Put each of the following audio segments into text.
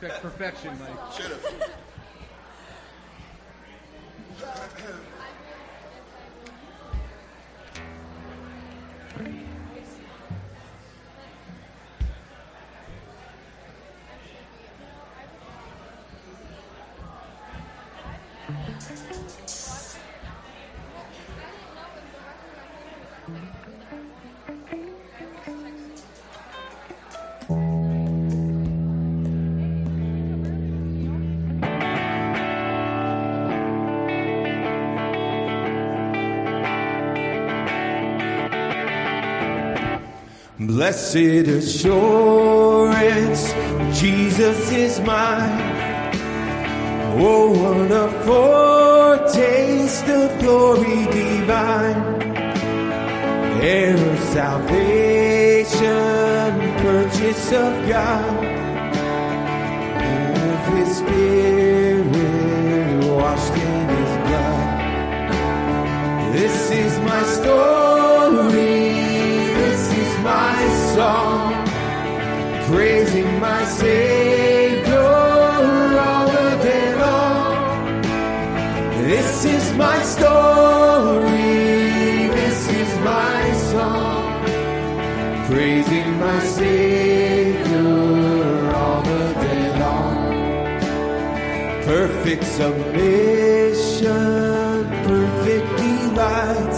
expect perfection, Mike. Should have. Blessed assurance, Jesus is mine. Oh, what a foretaste of glory divine. Heir of salvation, purchase of God. Perfect submission, perfect delight.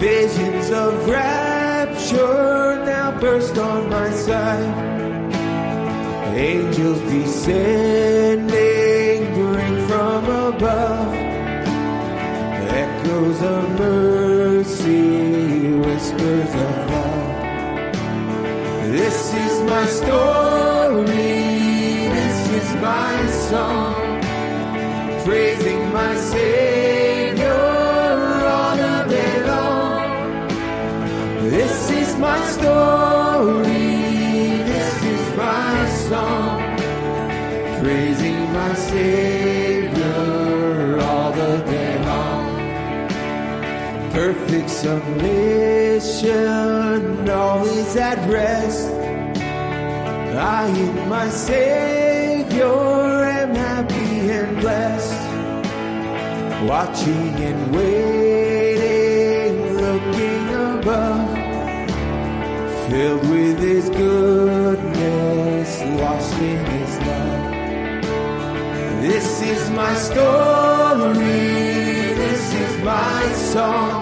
Visions of rapture now burst on my sight. seus dizeres. Perfect submission, all is at rest. I in my Savior am happy and blessed, watching and waiting, looking above, filled with His goodness, lost in His love. This is my story. This is my song.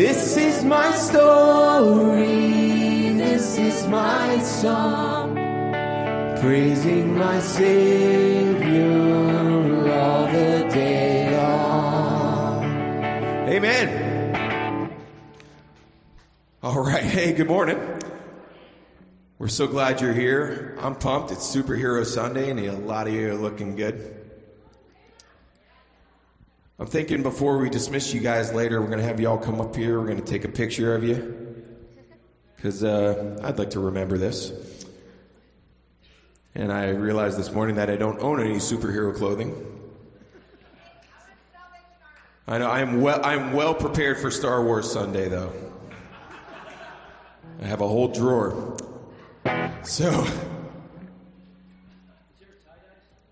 This is my story, this is my song, praising my Savior all the day long. Amen. All right, hey, good morning. We're so glad you're here. I'm pumped. It's Superhero Sunday, and a lot of you are looking good. I'm thinking before we dismiss you guys later, we're going to have you all come up here. We're going to take a picture of you. Because uh, I'd like to remember this. And I realized this morning that I don't own any superhero clothing. I know I'm well, I'm well prepared for Star Wars Sunday, though. I have a whole drawer. So,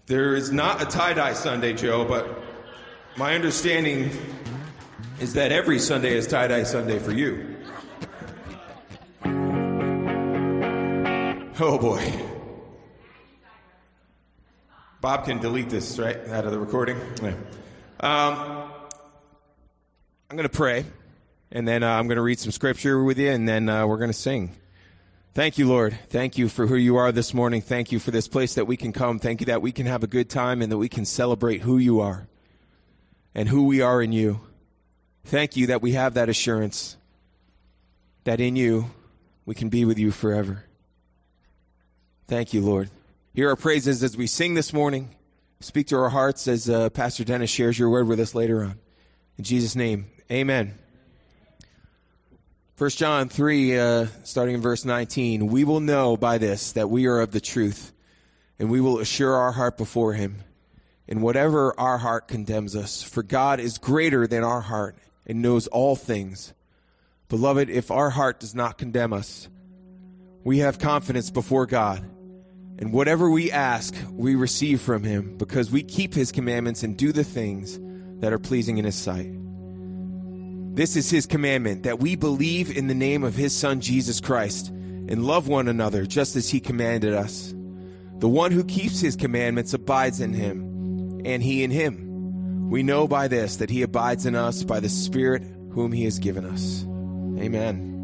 there is not a tie dye Sunday, Joe, but my understanding is that every Sunday is tie dye Sunday for you. Oh boy. Bob can delete this, right, out of the recording. Yeah. Um, I'm going to pray, and then uh, I'm going to read some scripture with you, and then uh, we're going to sing. Thank you, Lord. Thank you for who you are this morning. Thank you for this place that we can come. Thank you that we can have a good time and that we can celebrate who you are and who we are in you. Thank you that we have that assurance that in you we can be with you forever. Thank you, Lord. Hear our praises as we sing this morning. Speak to our hearts as uh, Pastor Dennis shares your word with us later on. In Jesus' name, amen. 1 John 3, uh, starting in verse 19. We will know by this that we are of the truth, and we will assure our heart before him in whatever our heart condemns us. For God is greater than our heart and knows all things. Beloved, if our heart does not condemn us, we have confidence before God. And whatever we ask, we receive from him because we keep his commandments and do the things that are pleasing in his sight. This is his commandment that we believe in the name of his son Jesus Christ and love one another just as he commanded us. The one who keeps his commandments abides in him, and he in him. We know by this that he abides in us by the Spirit whom he has given us. Amen.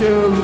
I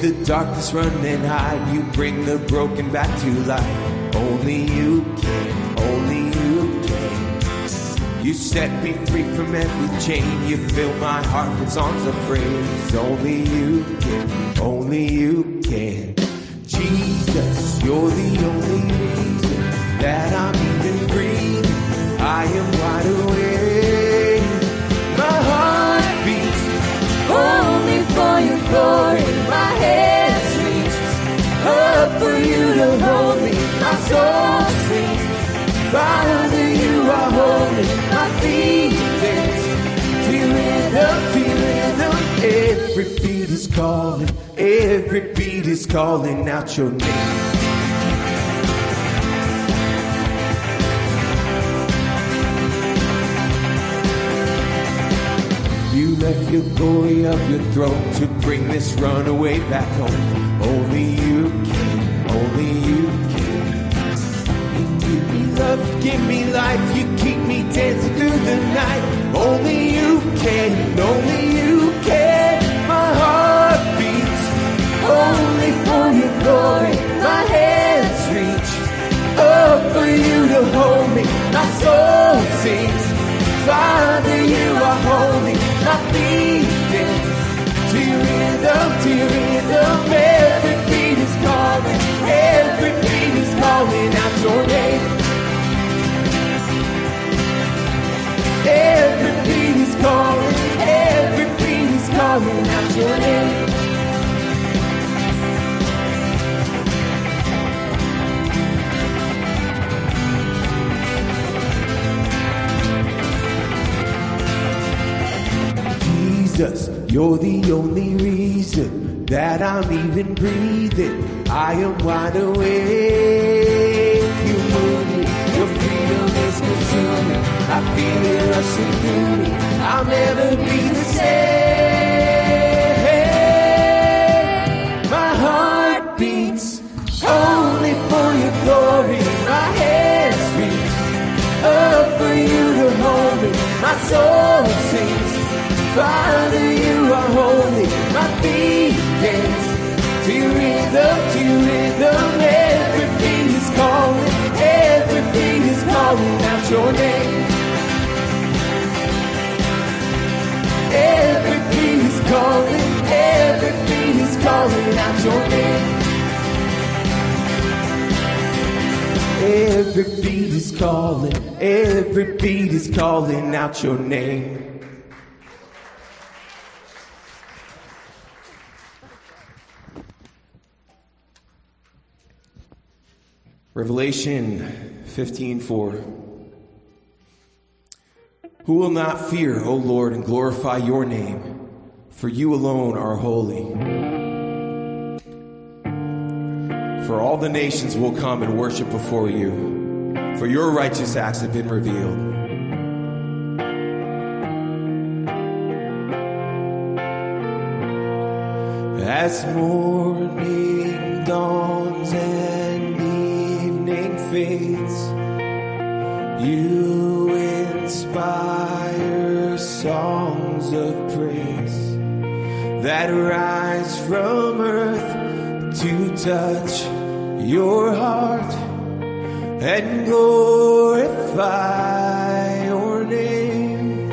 the darkness run and hide. You bring the broken back to life. Only you can, only you can. You set me free from every chain. You fill my heart with songs of praise. Only you can, only you can. Jesus, you're the only reason that I'm Father, you are holy. My to rhythm, to rhythm. Every beat is calling, every beat is calling out your name. You left your glory of your throne to bring this runaway back home. Only you can, only you can. Me love, give me life, you keep me dancing through the night. Only you can, only you can. My heart beats Only for your glory, my hands reach up for you to hold me. My soul sings, Father, you are holy. My feet dance to your rhythm, to your rhythm. Every beat is calling, every beat is calling out your name. Every beat is calling, every beat is calling out your name. Jesus, you're the only reason that I'm even breathing. I am wide awake. Consuming. I feel it rushing through me. I'll never be the same. My heart beats only for your glory. My hands reach up for you to hold me. My soul sings. Father, you are holy. Is calling, every beat is calling out your name. Revelation 15:4 Who will not fear, O Lord, and glorify your name, for you alone are holy. For all the nations will come and worship before you, for your righteous acts have been revealed. As morning dawns and evening fades, you inspire songs of praise that rise from earth to touch your heart and glorify your name.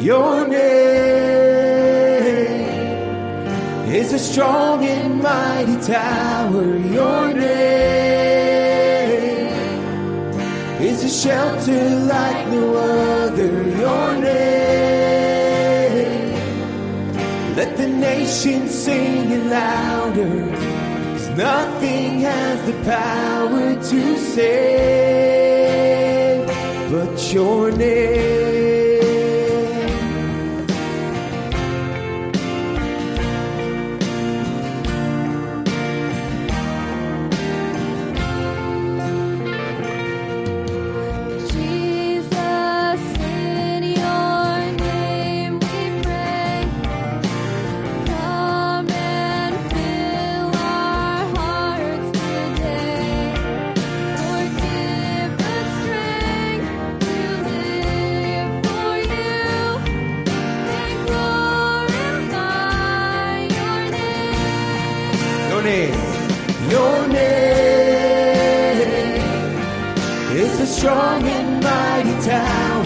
Your name is a strong and mighty tower. Your name is a shelter like no other. Your name. Let the nations sing it louder. Nothing has the power to save but your name.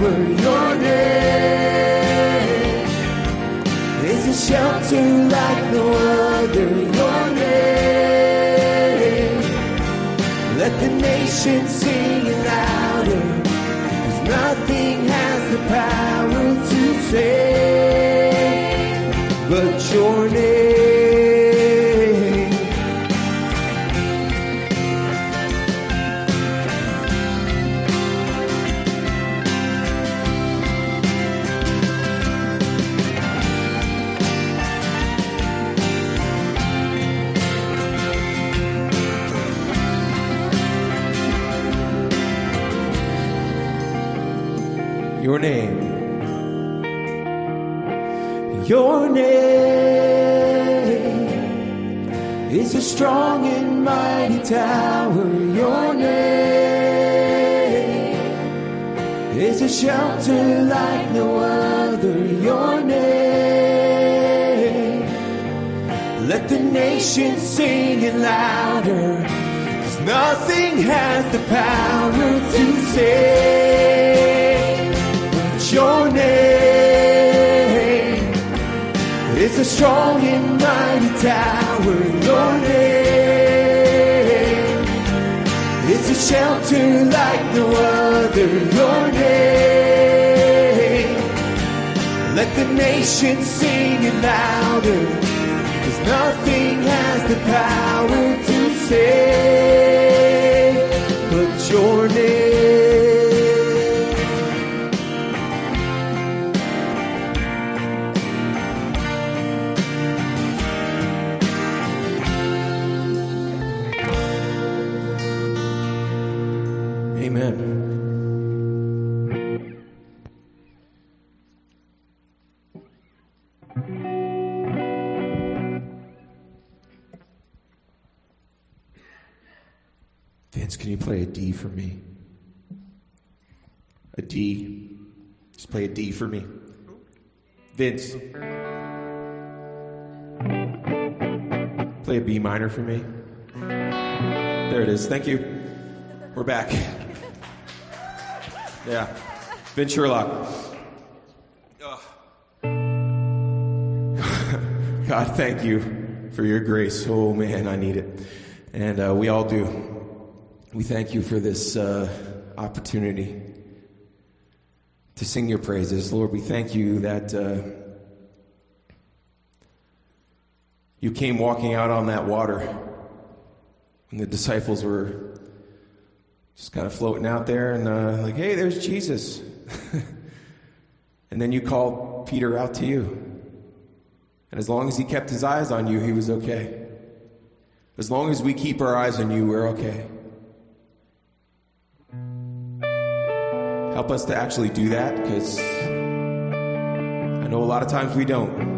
Tower. Your name is a shelter like no other. Your name, let the nation strong and mighty tower. Your name is a shelter like no other. Your name. Let the nations sing it louder. Cause nothing has the power to save but your name. It's a strong and mighty tower. Your name. It's a shelter like no other. Your name. Let the nations sing it louder. Cause nothing has the power to save but your name. D. Just play a D for me. Vince. Play a B minor for me. There it is. Thank you. We're back. Yeah. Vince Sherlock. God, thank you for your grace. Oh, man, I need it. And uh, we all do. We thank you for this uh, opportunity to sing your praises. Lord, we thank you that uh, you came walking out on that water and the disciples were just kind of floating out there and uh, like, hey, there's Jesus. and then you called Peter out to you. And as long as he kept his eyes on you, he was okay. As long as we keep our eyes on you, we're okay. Help us to actually do that because I know a lot of times we don't.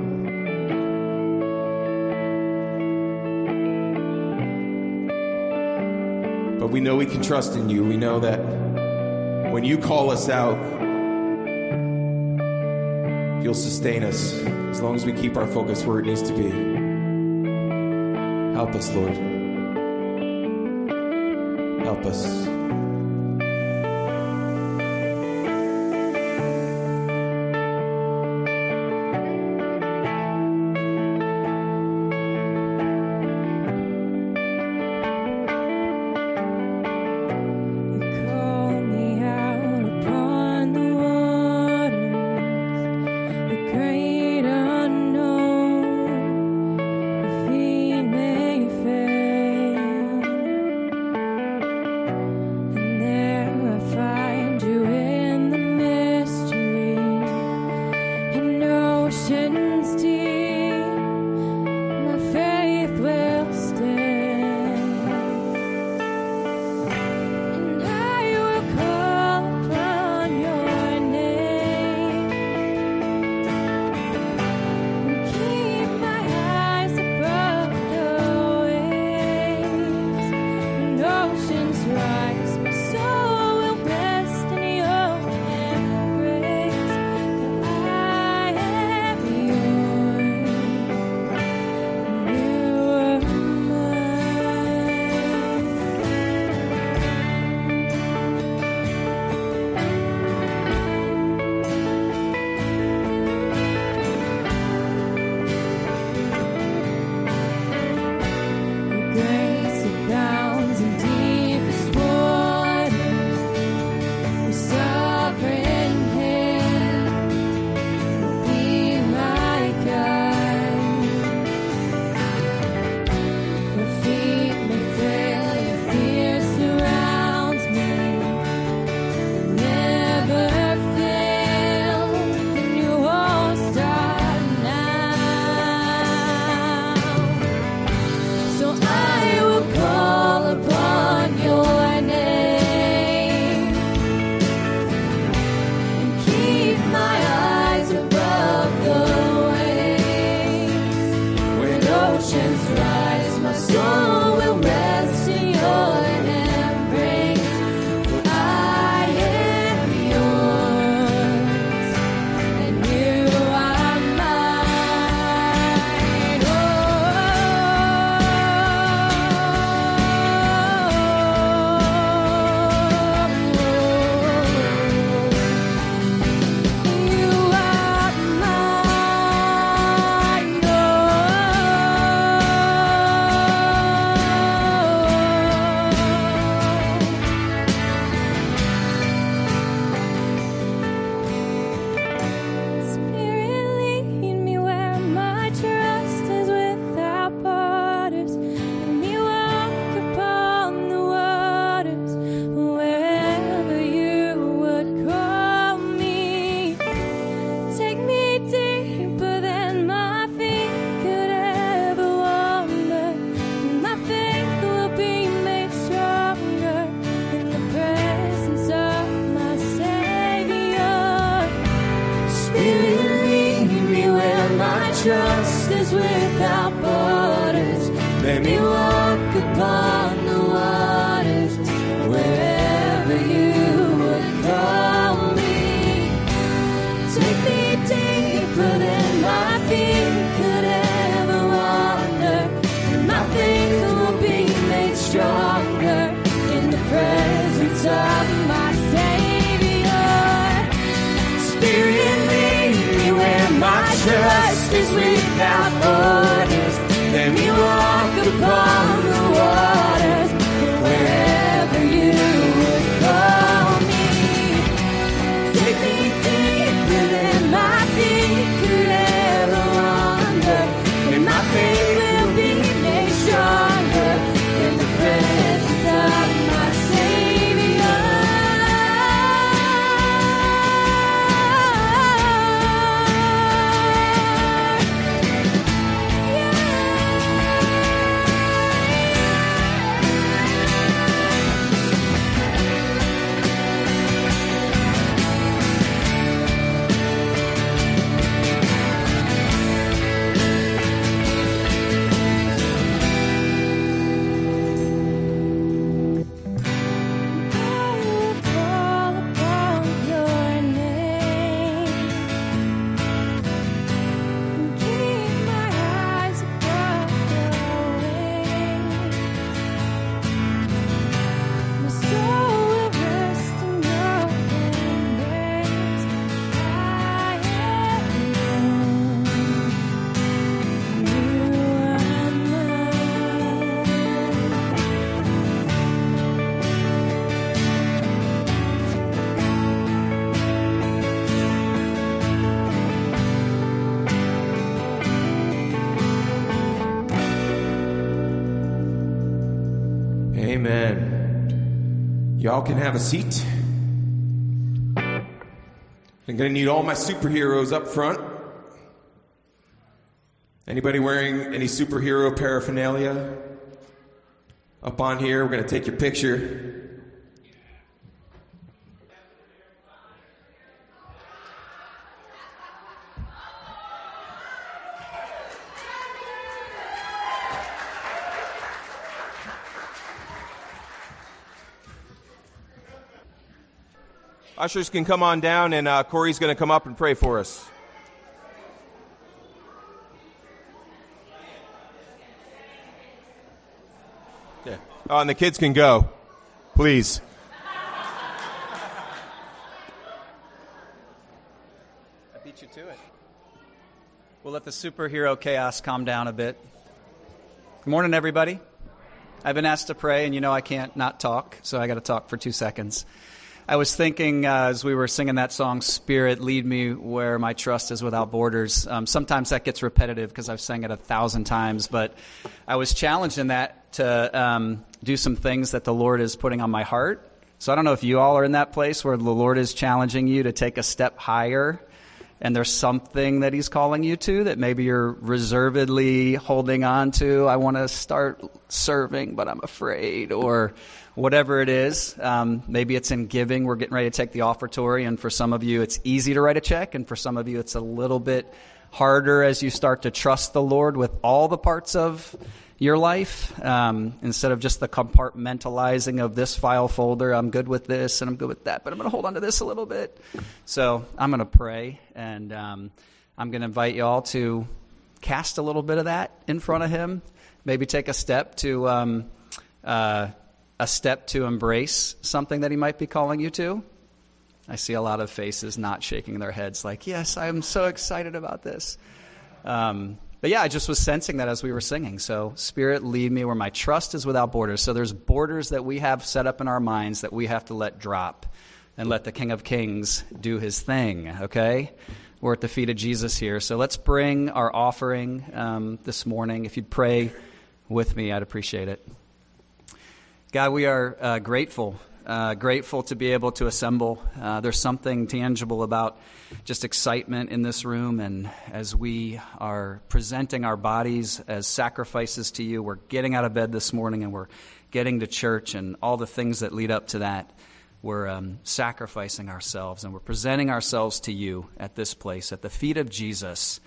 But we know we can trust in you. We know that when you call us out, you'll sustain us as long as we keep our focus where it needs to be. Help us, Lord. Help us. Y'all can have a seat. I'm going to need all my superheroes up front. Anybody wearing any superhero paraphernalia? Up on here, we're going to take your picture. Ushers can come on down, and uh, Corey's going to come up and pray for us. Yeah. Oh, and the kids can go, please. I beat you to it. We'll let the superhero chaos calm down a bit. Good morning, everybody. I've been asked to pray, and you know I can't not talk, so I got to talk for two seconds. I was thinking uh, as we were singing that song, Spirit, lead me where my trust is without borders. Um, sometimes that gets repetitive because I've sang it a thousand times, but I was challenged in that to um, do some things that the Lord is putting on my heart. So I don't know if you all are in that place where the Lord is challenging you to take a step higher and there's something that he's calling you to that maybe you're reservedly holding on to. I want to start serving, but I'm afraid, or whatever it is. Um, maybe it's in giving. We're getting ready to take the offertory, and for some of you, it's easy to write a check, and for some of you, it's a little bit harder as you start to trust the Lord with all the parts of your life um, instead of just the compartmentalizing of this file folder. I'm good with this and I'm good with that, but I'm going to hold on to this a little bit. So I'm going to pray and um, I'm going to invite you all to cast a little bit of that in front of Him. Maybe take a step to um, uh, a step to embrace something that He might be calling you to. I see a lot of faces not shaking their heads, like, "Yes, I am so excited about this." Um, but yeah, I just was sensing that as we were singing. So, Spirit, lead me where my trust is without borders. So, there's borders that we have set up in our minds that we have to let drop and let the King of Kings do his thing, okay? We're at the feet of Jesus here. So, let's bring our offering um, this morning. If you'd pray with me, I'd appreciate it. God, we are uh, grateful, uh, grateful to be able to assemble. Uh, there's something tangible about just excitement in this room, and as we are presenting our bodies as sacrifices to you, we're getting out of bed this morning and we're getting to church and all the things that lead up to that. We're um, sacrificing ourselves and we're presenting ourselves to you at this place, at the feet of Jesus.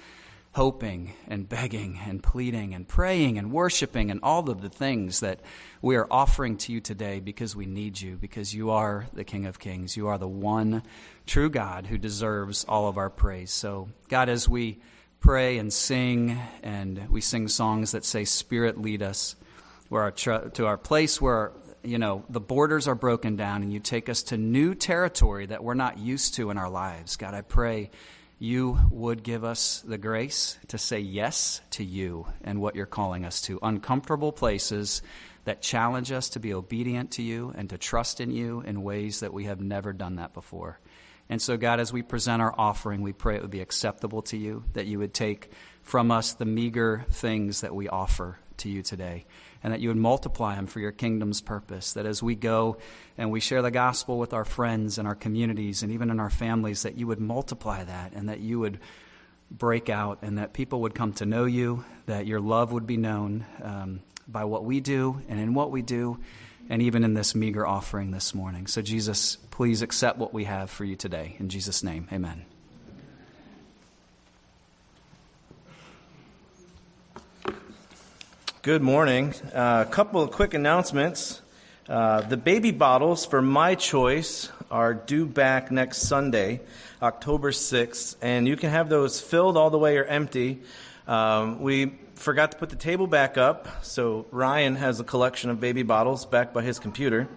Hoping and begging and pleading and praying and worshiping and all of the things that we are offering to you today because we need you, because you are the King of Kings. You are the one true God who deserves all of our praise. So, God, as we pray and sing, and we sing songs that say, Spirit, lead us where our to our place where you know the borders are broken down and you take us to new territory that we're not used to in our lives god i pray you would give us the grace to say yes to you and what you're calling us to. Uncomfortable places that challenge us to be obedient to you and to trust in you in ways that we have never done that before. And so, God, as we present our offering, we pray it would be acceptable to you, that you would take from us the meager things that we offer to you today, and that you would multiply them for your kingdom's purpose. That as we go and we share the gospel with our friends and our communities and even in our families, that you would multiply that and that you would break out and that people would come to know you, that your love would be known um, by what we do and in what we do, and even in this meager offering this morning. So, Jesus, please accept what we have for you today. In Jesus' name, amen. Good morning. Uh, a couple of quick announcements. Uh, the baby bottles for My Choice are due back next Sunday, October 6th, and you can have those filled all the way or empty. Um, we forgot to put the table back up, so Ryan has a collection of baby bottles back by his computer.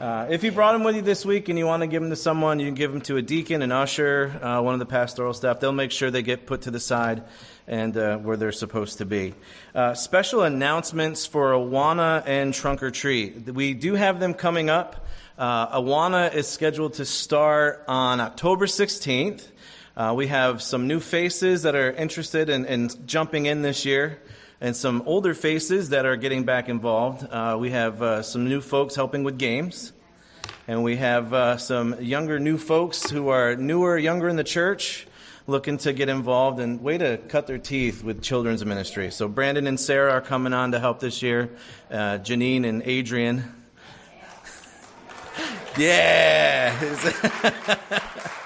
Uh, if you brought them with you this week and you want to give them to someone, you can give them to a deacon, an usher, uh, one of the pastoral staff. They'll make sure they get put to the side and uh, where they're supposed to be. Uh, special announcements for Awana and Trunk or Treat. We do have them coming up. Uh, Awana is scheduled to start on October 16th. Uh, we have some new faces that are interested in, in jumping in this year and some older faces that are getting back involved. Uh, we have uh, some new folks helping with games. And we have uh, some younger new folks who are newer, younger in the church, looking to get involved and way to cut their teeth with children's ministry. So Brandon and Sarah are coming on to help this year. Uh, Janine and Adrian. Yeah.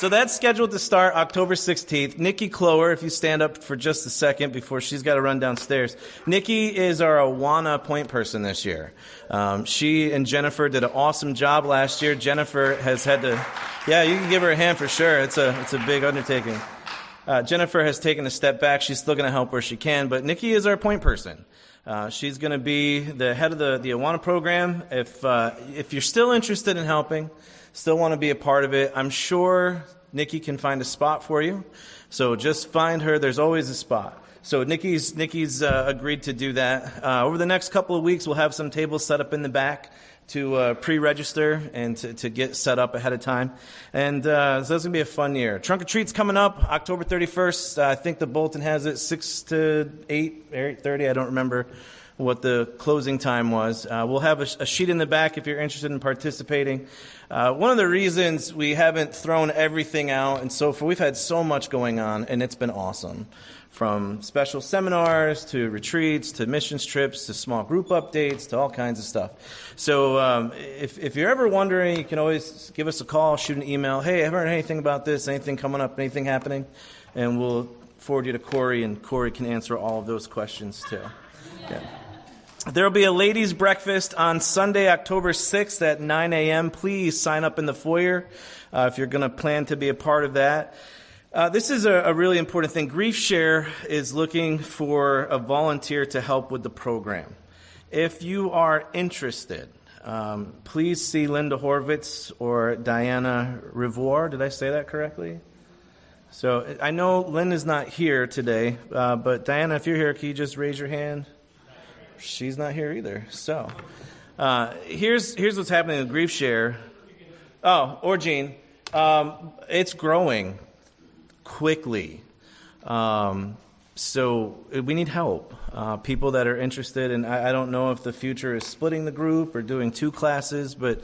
So that's scheduled to start October 16th. Nikki Clower, if you stand up for just a second before she's got to run downstairs. Nikki is our Awana point person this year. Um, she and Jennifer did an awesome job last year. Jennifer has had to, yeah, you can give her a hand for sure. It's a, it's a big undertaking. Uh, Jennifer has taken a step back. She's still going to help where she can, but Nikki is our point person. Uh, she's going to be the head of the, the Awana program. If, uh, if you're still interested in helping, still want to be a part of it, I'm sure Nikki can find a spot for you. So just find her. There's always a spot. So Nikki's, Nikki's uh, agreed to do that. Uh, over the next couple of weeks, we'll have some tables set up in the back to uh, pre-register and to, to get set up ahead of time. And uh, so it's going to be a fun year. Trunk or Treat's coming up October 31st. Uh, I think the Bolton has it 6 to 8, 8.30. I don't remember what the closing time was. Uh, we'll have a, a, sheet in the back if you're interested in participating. Uh, one of the reasons we haven't thrown everything out and so forth, we've had so much going on, and it's been awesome. From special seminars to retreats to missions trips to small group updates to all kinds of stuff. So um, if, if you're ever wondering, you can always give us a call, shoot an email. Hey, I haven't heard anything about this, anything coming up, anything happening? And we'll forward you to Corey, and Corey can answer all of those questions too. Yeah. There will be a ladies' breakfast on Sunday, October 6th at 9 a.m. Please sign up in the foyer uh, if you're going to plan to be a part of that. Uh, this is a, a, really important thing. Grief Share is looking for a volunteer to help with the program. If you are interested, um, please see Linda Horvitz or Diana Rivoire. Did I say that correctly? So I know Lynn is not here today, uh, but Diana, if you're here, can you just raise your hand? She's not here either. So uh, here's here's what's happening with Grief Share. Oh, or Jean, um, it's growing quickly. Um, so we need help. Uh, people that are interested, and I, I, don't know if the future is splitting the group or doing two classes, but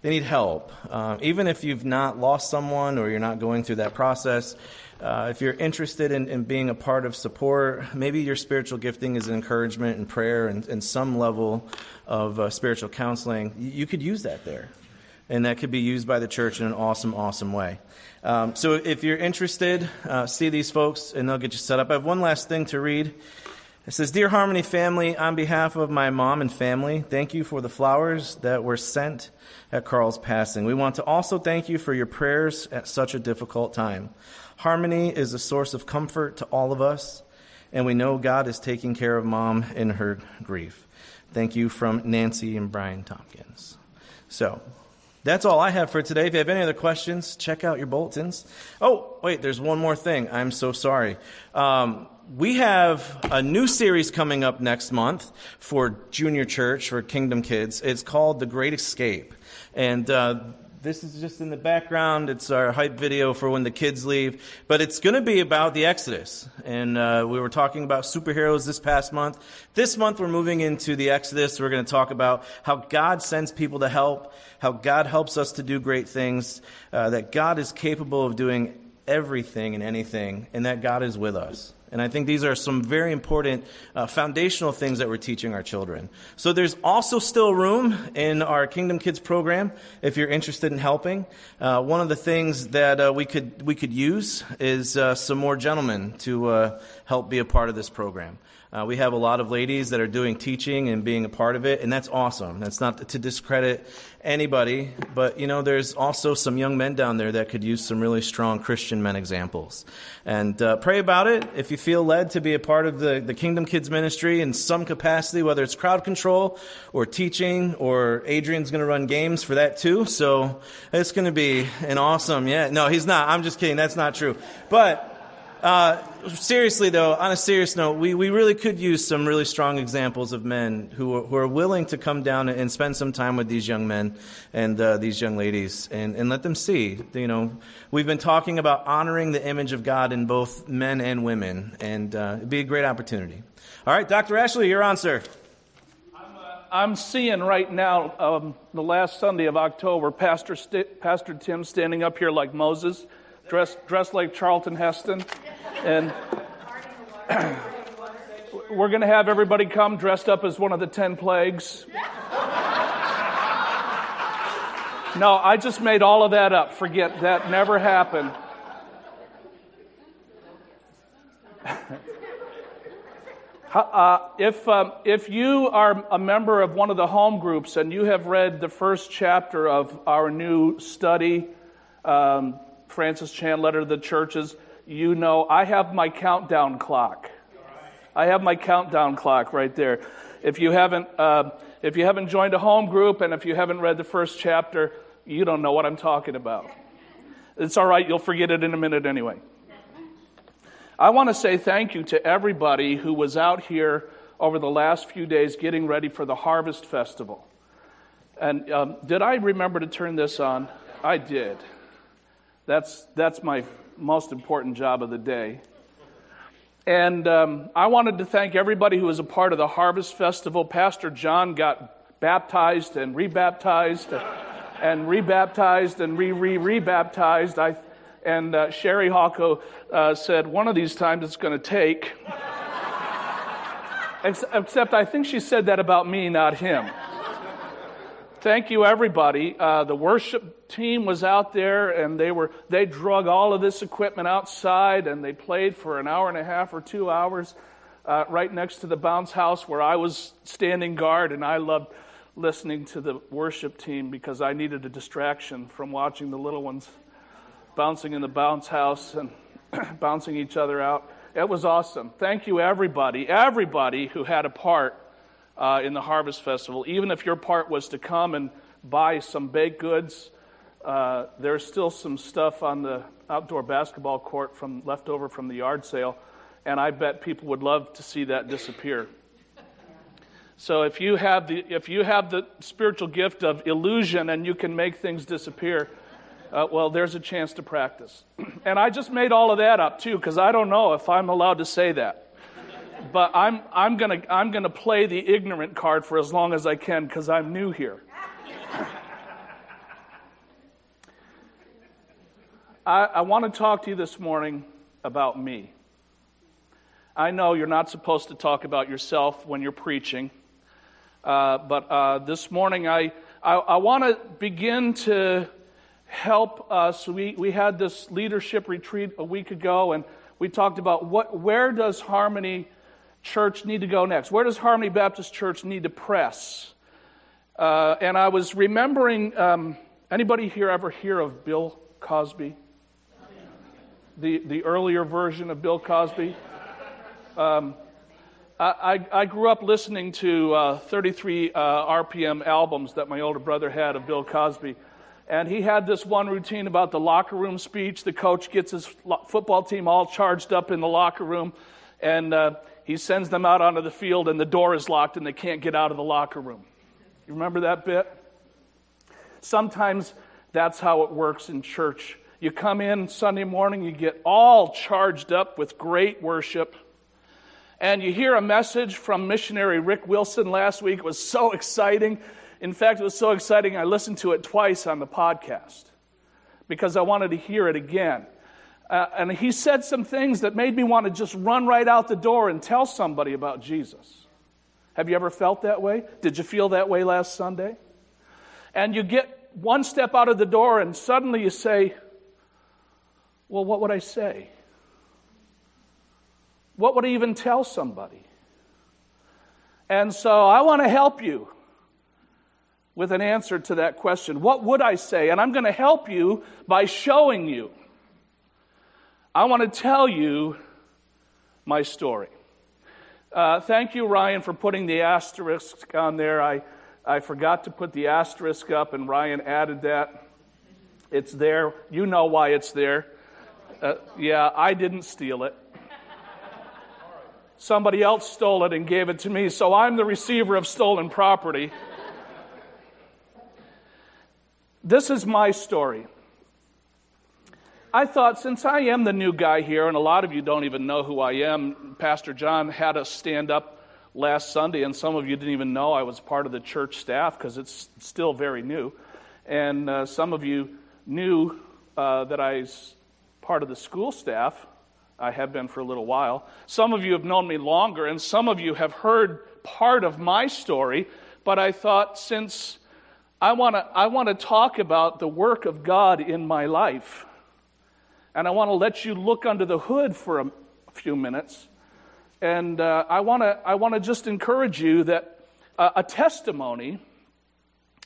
they need help. Uh, even if you've not lost someone or you're not going through that process, uh, if you're interested in, in, being a part of support, maybe your spiritual gifting is encouragement and prayer and, and some level of uh, spiritual counseling, you could use that there. and that could be used by the church in an awesome, awesome way. Um, so if you're interested, uh, see these folks, and they'll get you set up. I have one last thing to read. It says, Dear Harmony family, on behalf of my mom and family, thank you for the flowers that were sent at Carl's passing. We want to also thank you for your prayers at such a difficult time. Harmony is a source of comfort to all of us, and we know God is taking care of mom in her grief. Thank you from Nancy and Brian Tompkins. So, that's all I have for today. If you have any other questions, check out your bulletins. Oh, wait, there's one more thing. I'm so sorry. Um, we have a new series coming up next month for junior church, for Kingdom Kids. It's called The Great Escape. And uh, this is just in the background. It's our hype video for when the kids leave. But it's going to be about the Exodus. And uh, we were talking about superheroes this past month. This month, we're moving into the Exodus. We're going to talk about how God sends people to help, how God helps us to do great things, uh, that God is capable of doing everything and anything, and that God is with us. And I think these are some very important uh, foundational things that we're teaching our children. So there's also still room in our Kingdom Kids program if you're interested in helping. Uh, one of the things that uh, we could we could use is uh, some more gentlemen to uh, help be a part of this program. Uh, we have a lot of ladies that are doing teaching and being a part of it, and that's awesome. That's not to discredit anybody, but you know, there's also some young men down there that could use some really strong Christian men examples. And uh, pray about it if you feel led to be a part of the, the Kingdom Kids ministry in some capacity, whether it's crowd control or teaching, or Adrian's going to run games for that too. So it's going to be an awesome, yeah. No, he's not. I'm just kidding. That's not true. But uh, seriously, though, on a serious note, we, we really could use some really strong examples of men who are, who are willing to come down and spend some time with these young men and uh, these young ladies and, and let them see. You know, we've been talking about honoring the image of God in both men and women, and uh, it'd be a great opportunity. All right, Dr. Ashley, you're on, sir. I'm seeing right now, um, the last Sunday of October, Pastor, St- Pastor Tim standing up here like Moses, dressed, dressed like Charlton Heston. And we're going to have everybody come dressed up as one of the 10 plagues. No, I just made all of that up. Forget that never happened. Uh, if, um, if you are a member of one of the home groups and you have read the first chapter of our new study, um, Francis Chan Letter to the Churches, you know I have my countdown clock. I have my countdown clock right there. If you haven't, uh, if you haven't joined a home group and if you haven't read the first chapter, you don't know what I'm talking about. It's all right, you'll forget it in a minute anyway. I want to say thank you to everybody who was out here over the last few days getting ready for the Harvest Festival. And um, did I remember to turn this on? I did. That's, that's my most important job of the day. And um, I wanted to thank everybody who was a part of the Harvest Festival. Pastor John got baptized and rebaptized and rebaptized and re re rebaptized. I, and uh, Sherry Hawko uh, said, one of these times it's going to take. Except I think she said that about me, not him. Thank you, everybody. Uh, the worship team was out there, and they were they drug all of this equipment outside, and they played for an hour and a half or two hours uh, right next to the bounce house where I was standing guard, and I loved listening to the worship team because I needed a distraction from watching the little ones bouncing in the bounce house and bouncing each other out. It was awesome. Thank you, everybody, everybody who had a part uh, in the Harvest Festival. Even if your part was to come and buy some baked goods, uh, there's still some stuff on the outdoor basketball court from left over from the yard sale, and I bet people would love to see that disappear. So if you have the if you have the spiritual gift of illusion and you can make things disappear, uh, well, there's a chance to practice. and I just made all of that up too because I don't know if I'm allowed to say that. But I'm I'm gonna I'm gonna play the ignorant card for as long as I can because I'm new here. I, I want to talk to you this morning about me. I know you're not supposed to talk about yourself when you're preaching, Uh, but uh, this morning, I, I, I want to begin to help us. We, we had this leadership retreat a week ago, and we talked about what, where does Harmony Church need to go next? Where does Harmony Baptist Church need to press? Uh, and I was remembering um, anybody here ever hear of Bill Cosby? The, the earlier version of Bill Cosby? Um, I, I, grew up listening to uh, 33 uh, RPM albums that my older brother had of Bill Cosby. And he had this one routine about the locker room speech. The coach gets his football team all charged up in the locker room, and uh, he sends them out onto the field, and the door is locked, and they can't get out of the locker room. You remember that bit? Sometimes that's how it works in church. You come in Sunday morning, you get all charged up with great worship, and you hear a message from missionary Rick Wilson last week. It was so exciting. In fact, it was so exciting, I listened to it twice on the podcast because I wanted to hear it again. Uh, and he said some things that made me want to just run right out the door and tell somebody about Jesus. Have you ever felt that way? Did you feel that way last Sunday? And you get one step out of the door, and suddenly you say, Well, what would I say? What would I even tell somebody? And so I want to help you with an answer to that question. What would I say? And I'm going to help you by showing you. I want to tell you my story. Uh, thank you, Ryan, for putting the asterisk on there. I, I forgot to put the asterisk up, and Ryan added that. It's there. You know why it's there. Uh, yeah, I didn't steal it. Somebody else stole it and gave it to me, so I'm the receiver of stolen property. This is my story. I thought, since I am the new guy here, and a lot of you don't even know who I am, Pastor John had us stand up last Sunday, and some of you didn't even know I was part of the church staff because it's still very new. And uh, some of you knew uh, that I was part of the school staff. I have been for a little while. Some of you have known me longer, and some of you have heard part of my story. But I thought, since I want to I want to talk about the work of God in my life. And I want to let you look under the hood for a few minutes. And uh, I want to I want to just encourage you that uh, a testimony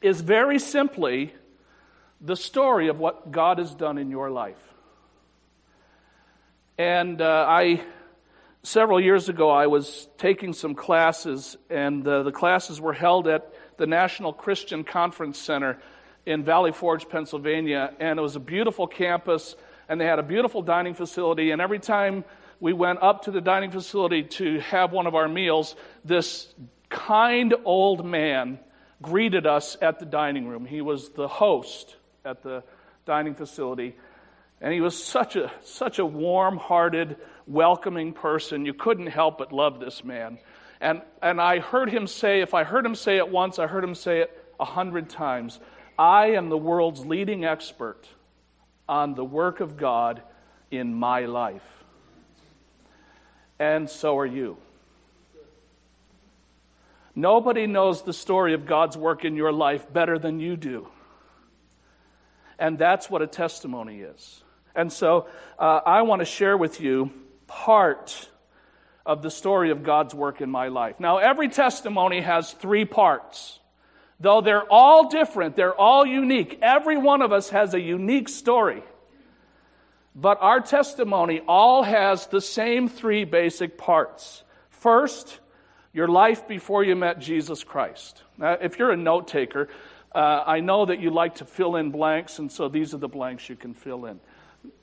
is very simply the story of what God has done in your life. And uh, I several years ago I was taking some classes, and the classes were held at the National Christian Conference Center in Valley Forge, Pennsylvania, and it was a beautiful campus, and they had a beautiful dining facility. And every time we went up to the dining facility to have one of our meals, this kind old man greeted us at the dining room. He was the host at the dining facility. And he was such a, such a warm hearted, welcoming person. You couldn't help but love this man. And, and I heard him say, if I heard him say it once, I heard him say it a hundred times I am the world's leading expert on the work of God in my life. And so are you. Nobody knows the story of God's work in your life better than you do. And that's what a testimony is. And so uh, I want to share with you part of the story of God's work in my life. Now, every testimony has three parts. Though they're all different, they're all unique. Every one of us has a unique story. But our testimony all has the same three basic parts. First, your life before you met Jesus Christ. Now, if you're a note taker, uh, I know that you like to fill in blanks, and so these are the blanks you can fill in.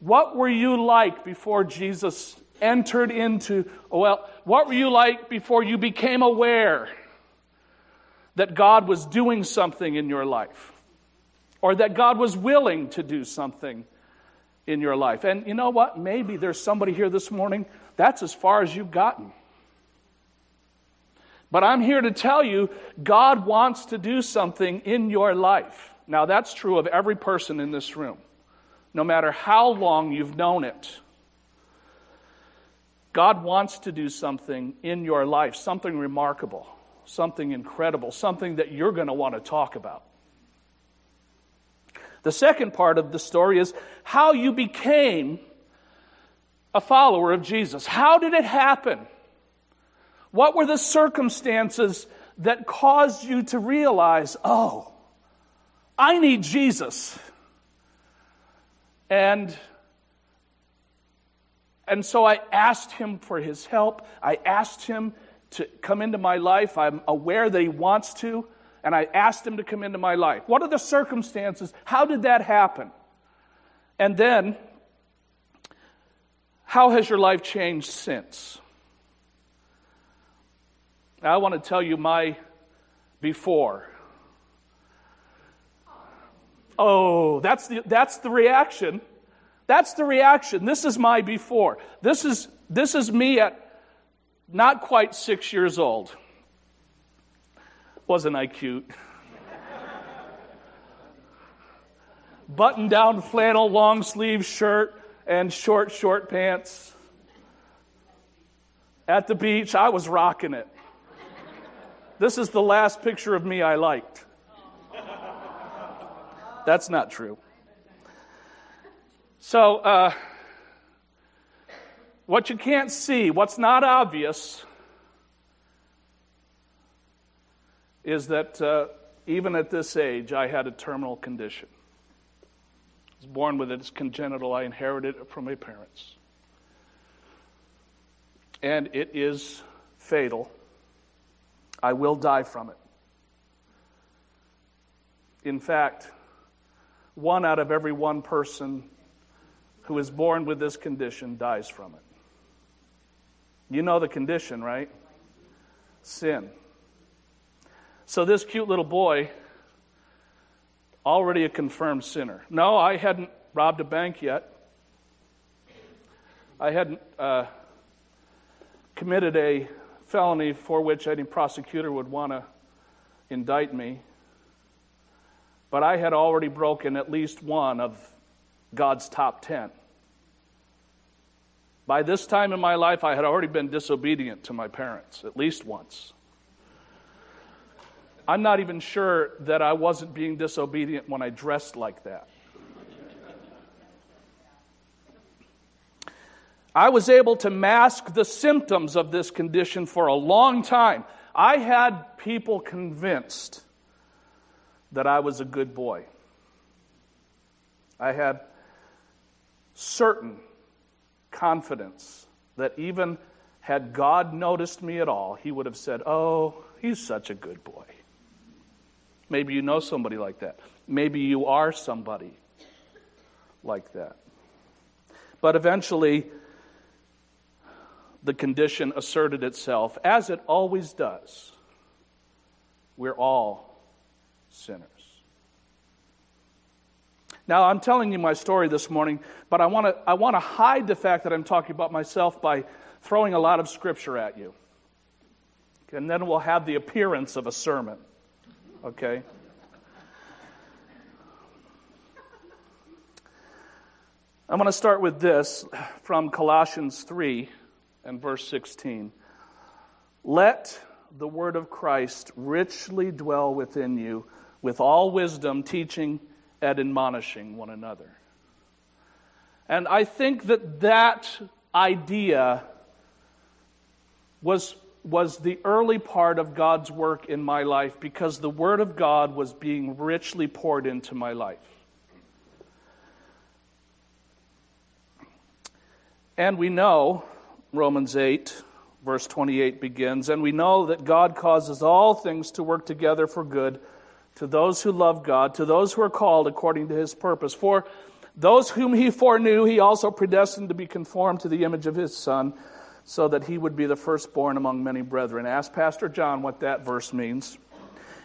What were you like before Jesus entered into, well, what were you like before you became aware that God was doing something in your life? Or that God was willing to do something in your life? And you know what? Maybe there's somebody here this morning, that's as far as you've gotten. But I'm here to tell you, God wants to do something in your life. Now, that's true of every person in this room, no matter how long you've known it. God wants to do something in your life, something remarkable, something incredible, something that you're going to want to talk about. The second part of the story is how you became a follower of Jesus. How did it happen? What were the circumstances that caused you to realize, oh, I need Jesus? And and so I asked him for his help. I asked him to come into my life. I'm aware that he wants to, and I asked him to come into my life. What are the circumstances? How did that happen? And then, how has your life changed since? I want to tell you my before. Oh, that's the, that's the reaction. That's the reaction. This is my before. This is, this is me at not quite six years old. Wasn't I cute? Button down flannel, long sleeve shirt, and short, short pants. At the beach, I was rocking it. This is the last picture of me I liked. That's not true. So, uh, what you can't see, what's not obvious, is that uh, even at this age, I had a terminal condition. I was born with it, it's congenital. I inherited it from my parents. And it is fatal. I will die from it. In fact, one out of every one person who is born with this condition dies from it. You know the condition, right? Sin. So, this cute little boy, already a confirmed sinner. No, I hadn't robbed a bank yet. I hadn't uh, committed a felony for which any prosecutor would want to indict me. But I had already broken at least one of God's top ten. By this time in my life, I had already been disobedient to my parents, at least once. I'm not even sure that I wasn't being disobedient when I dressed like that. I was able to mask the symptoms of this condition for a long time. I had people convinced that I was a good boy. I had certain confidence that even had God noticed me at all, He would have said, Oh, he's such a good boy. Maybe you know somebody like that. Maybe you are somebody like that. But eventually, the condition asserted itself, as it always does. We're all sinners. Now, I'm telling you my story this morning, but I want to I want to hide the fact that I'm talking about myself by throwing a lot of scripture at you. And then we'll have the appearance of a sermon. Okay? I'm going to start with this from Colossians 3 and verse 16. Let the word of Christ richly dwell within you with all wisdom, teaching and admonishing one another. And I think that that idea was, was the early part of God's work in my life because the Word of God was being richly poured into my life. And we know, Romans 8, verse 28 begins, and we know that God causes all things to work together for good to those who love God, to those who are called according to his purpose. For those whom he foreknew, he also predestined to be conformed to the image of his Son, so that he would be the firstborn among many brethren. Ask Pastor John what that verse means.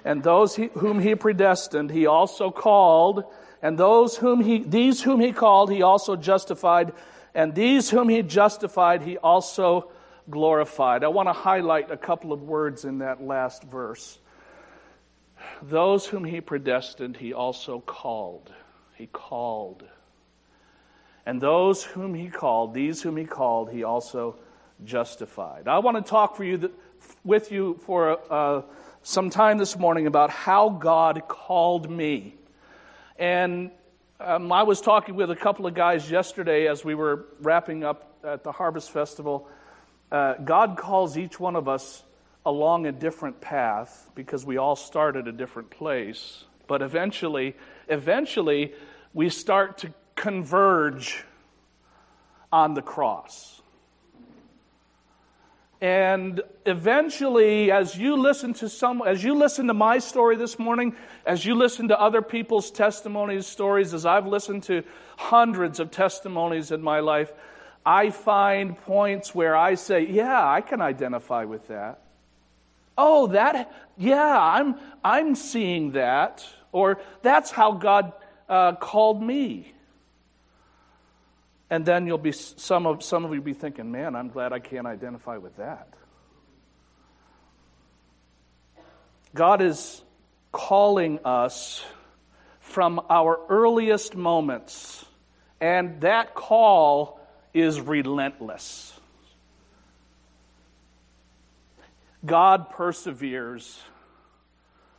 And those he, whom he predestined, he also called. And those whom he, these whom he called, he also justified. And these whom he justified, he also glorified. I want to highlight a couple of words in that last verse. Those whom he predestined, he also called. He called. And those whom he called, these whom he called, he also justified. I want to talk for you with you for uh, some time this morning about how God called me. And um, I was talking with a couple of guys yesterday as we were wrapping up at the Harvest Festival. Uh, God calls each one of us along a different path because we all start at a different place. But eventually, eventually, we start to converge on the cross. And eventually, as you listen to some, as you listen to my story this morning, as you listen to other people's testimonies, stories, as I've listened to hundreds of testimonies in my life, I find points where I say, "Yeah, I can identify with that." Oh, that, yeah, I'm, I'm seeing that, or that's how God uh, called me. And then you'll be some of some of you be thinking, "Man, I'm glad I can't identify with that." God is calling us from our earliest moments, and that call is relentless. God perseveres.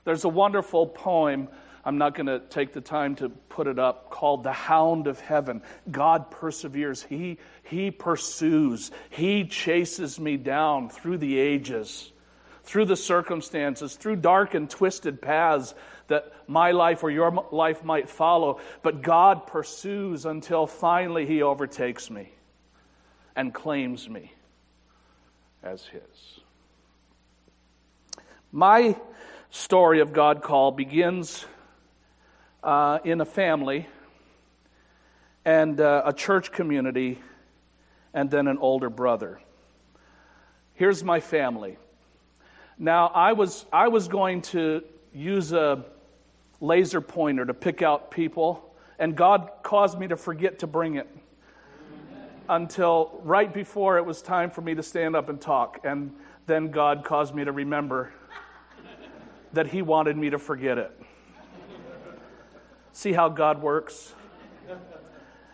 There's a wonderful poem I'm not going to take the time to put it up, called The Hound of Heaven. God perseveres. He, he pursues. He chases me down through the ages, through the circumstances, through dark and twisted paths that my life or your life might follow. But God pursues until finally He overtakes me and claims me as His. My story of God call begins uh, in a family and uh, a church community and then an older brother. Here's my family. Now, I was, I was going to use a laser pointer to pick out people, and God caused me to forget to bring it until right before it was time for me to stand up and talk. And then God caused me to remember that He wanted me to forget it. See how God works?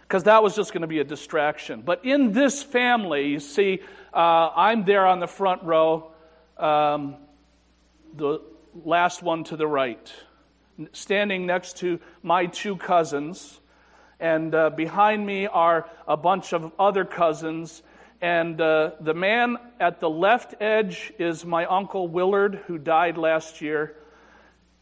Because that was just going to be a distraction. But in this family, you see, uh, I'm there on the front row, um, the last one to the right, standing next to my two cousins. And uh, behind me are a bunch of other cousins. And uh, the man at the left edge is my uncle Willard, who died last year.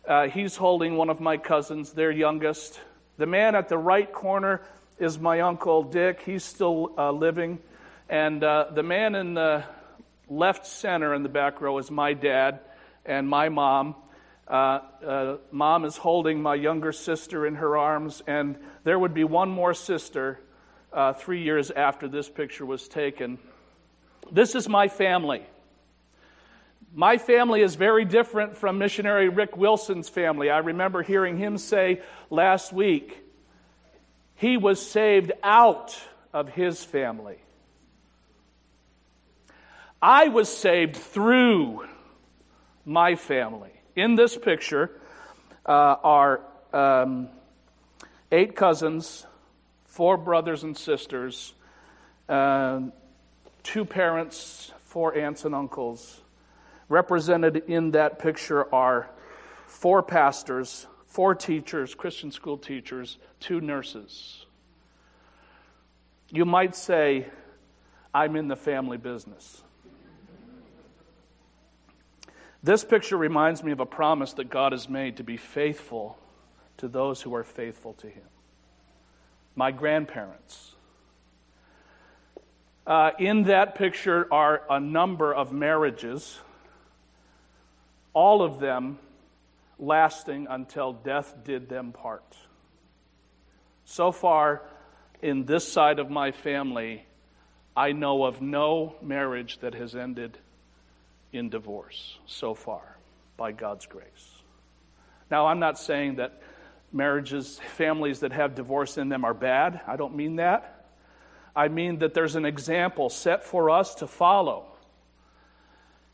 Uh, he's holding one of my cousins, their youngest. The man at the right corner is my uncle Dick. He's still uh, living. And uh, the man in the left center in the back row is my dad and my mom. Uh, uh, mom is holding my younger sister in her arms, and there would be one more sister uh, three years after this picture was taken. This is my family. My family is very different from missionary Rick Wilson's family. I remember hearing him say last week he was saved out of his family. I was saved through my family. In this picture uh, are um, eight cousins, four brothers and sisters, uh, two parents, four aunts and uncles. Represented in that picture are four pastors, four teachers, Christian school teachers, two nurses. You might say, I'm in the family business. This picture reminds me of a promise that God has made to be faithful to those who are faithful to Him. My grandparents. Uh, in that picture are a number of marriages all of them lasting until death did them part. So far, in this side of my family, I know of no marriage that has ended in divorce so far, by God's grace. Now, I'm not saying that marriages, families that have divorce in them are bad. I don't mean that. I mean that there's an example set for us to follow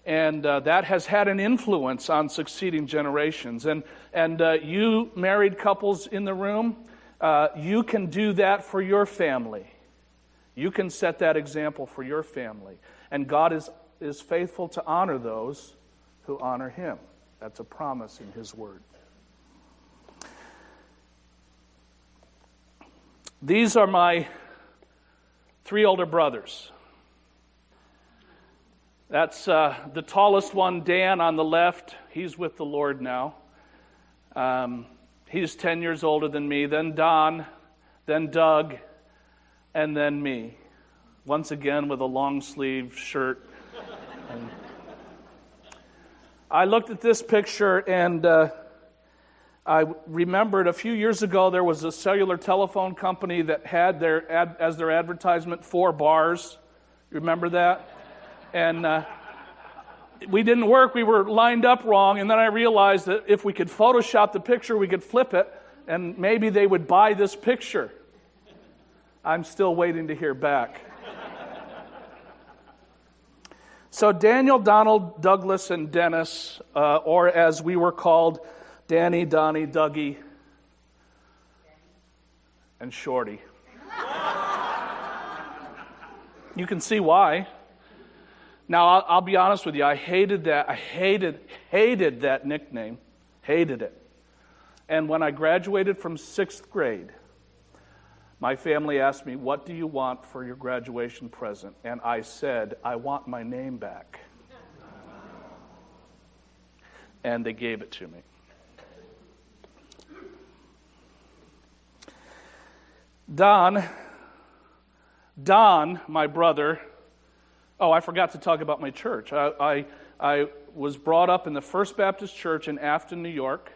and uh, that has had an influence on succeeding generations. And, and uh, you married couples in the room, uh, you can do that for your family. You can set that example for your family. And God is is faithful to honor those who honor him. That's a promise in his word. These are my three older brothers. That's uh, the tallest one, Dan, on the left. He's with the Lord now. Um, he's 10 years older than me. Then Don, then Doug, and then me. Once again with a long sleeve shirt. I looked at this picture and uh, I remembered a few years ago there was a cellular telephone company that had their ad, as their advertisement four bars. Remember that? And uh, we didn't work. We were lined up wrong. And then I realized that if we could Photoshop the picture, we could flip it, and maybe they would buy this picture. I'm still waiting to hear back. So, Daniel, Donald, Douglas, and Dennis, uh, or as we were called, Danny, Donnie, Dougie, and Shorty. you can see why. Now, I'll, I'll be honest with you. I hated that. I hated, hated that nickname. Hated it. And when I graduated from sixth grade, my family asked me, What do you want for your graduation present? And I said, I want my name back. And they gave it to me. Don, Don, my brother, oh, I forgot to talk about my church. I, I, I was brought up in the First Baptist Church in Afton, New York.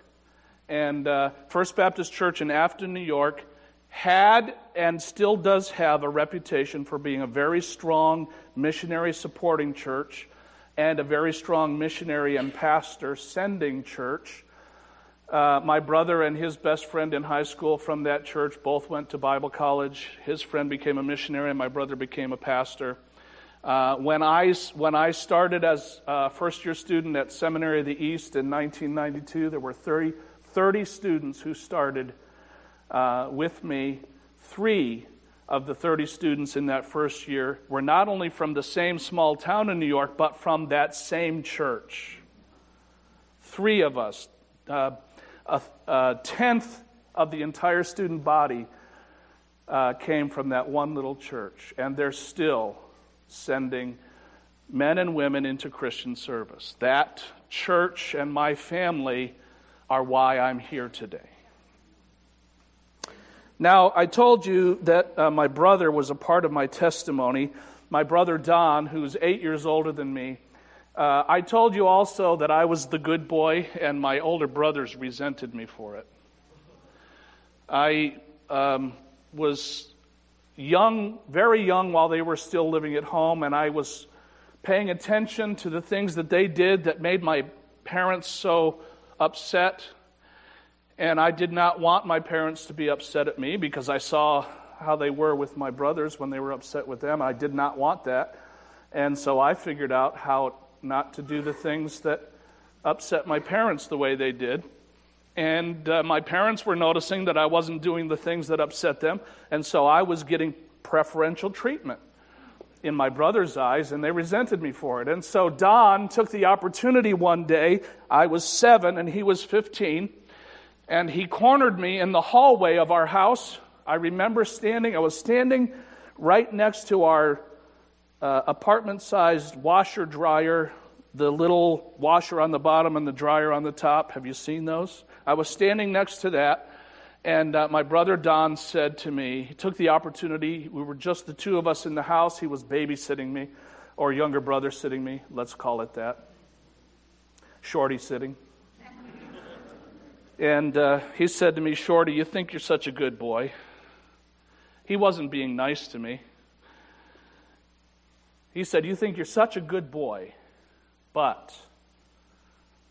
And uh, First Baptist Church in Afton, New York had and still does have a reputation for being a very strong missionary supporting church and a very strong missionary and pastor sending church. Uh, my brother and his best friend in high school from that church both went to Bible college. His friend became a missionary, and my brother became a pastor. Uh, when, I, when I started as a first year student at Seminary of the East in 1992, there were 30, 30 students who started uh, with me. Three of the 30 students in that first year were not only from the same small town in New York, but from that same church. Three of us. Uh, a, a, tenth of the entire student body uh, came from that one little church, and they're still sending men and women into Christian service. That church and my family are why I'm here today. Now, I told you that uh, my brother was a part of my testimony. My brother Don, who's eight years older than me, uh, I told you also that I was the good boy, and my older brothers resented me for it. I um, was young, very young, while they were still living at home, and I was paying attention to the things that they did that made my parents so upset. And I did not want my parents to be upset at me because I saw how they were with my brothers when they were upset with them. I did not want that. And so I figured out how not to do the things that upset my parents the way they did. And uh, my parents were noticing that I wasn't doing the things that upset them. And so I was getting preferential treatment in my brother's eyes, and they resented me for it. And so Don took the opportunity one day. I was seven, and he was 15 and he cornered me in the hallway of our house. I remember standing, I was standing right next to our uh, apartment sized washer dryer, the little washer on the bottom and the dryer on the top. Have you seen those? I was standing next to that, and uh, my brother Don said to me, he took the opportunity, we were just the two of us in the house, he was babysitting me, or younger brother sitting me, let's call it that. Shorty sitting. And uh, he said to me, Shorty, you think you're such a good boy. He wasn't being nice to me. He said, You think you're such a good boy, but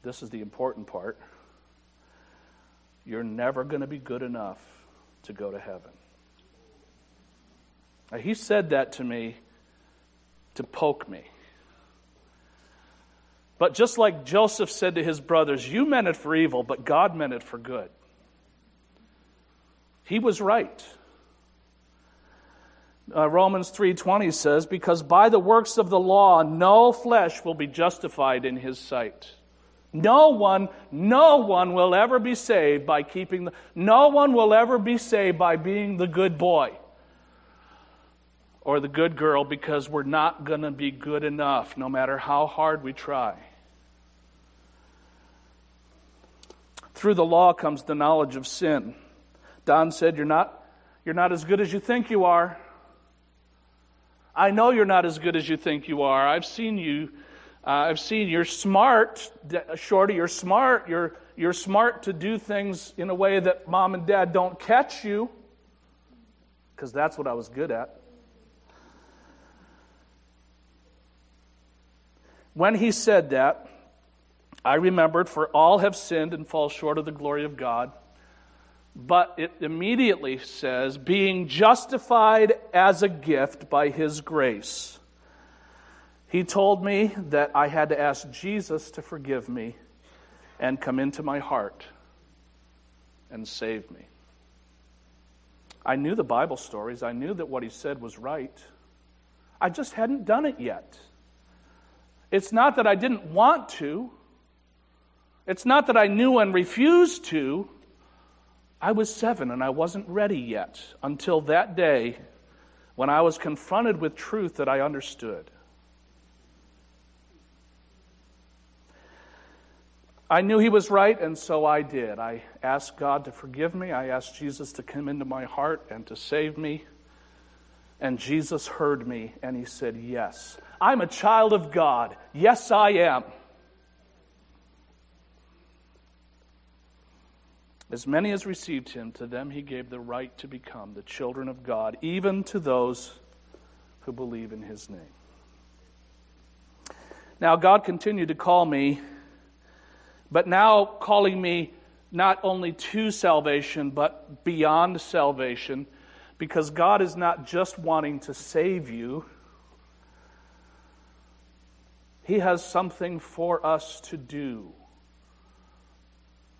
this is the important part you're never going to be good enough to go to heaven. Now, he said that to me to poke me. But just like Joseph said to his brothers, You meant it for evil, but God meant it for good. He was right. Uh, Romans 3:20 says, "Because by the works of the law no flesh will be justified in his sight." No one, no one will ever be saved by keeping the no one will ever be saved by being the good boy or the good girl because we're not going to be good enough no matter how hard we try. Through the law comes the knowledge of sin. Don said, You're not, you're not as good as you think you are. I know you're not as good as you think you are. I've seen you. Uh, I've seen you're smart, Shorty. You're smart. You're, you're smart to do things in a way that mom and dad don't catch you. Because that's what I was good at. When he said that, I remembered, for all have sinned and fall short of the glory of God. But it immediately says, being justified as a gift by his grace. He told me that I had to ask Jesus to forgive me and come into my heart and save me. I knew the Bible stories, I knew that what he said was right. I just hadn't done it yet. It's not that I didn't want to. It's not that I knew and refused to. I was seven and I wasn't ready yet until that day when I was confronted with truth that I understood. I knew he was right, and so I did. I asked God to forgive me. I asked Jesus to come into my heart and to save me. And Jesus heard me, and he said, Yes. I'm a child of God. Yes, I am. As many as received him, to them he gave the right to become the children of God, even to those who believe in his name. Now, God continued to call me, but now calling me not only to salvation, but beyond salvation, because God is not just wanting to save you, He has something for us to do.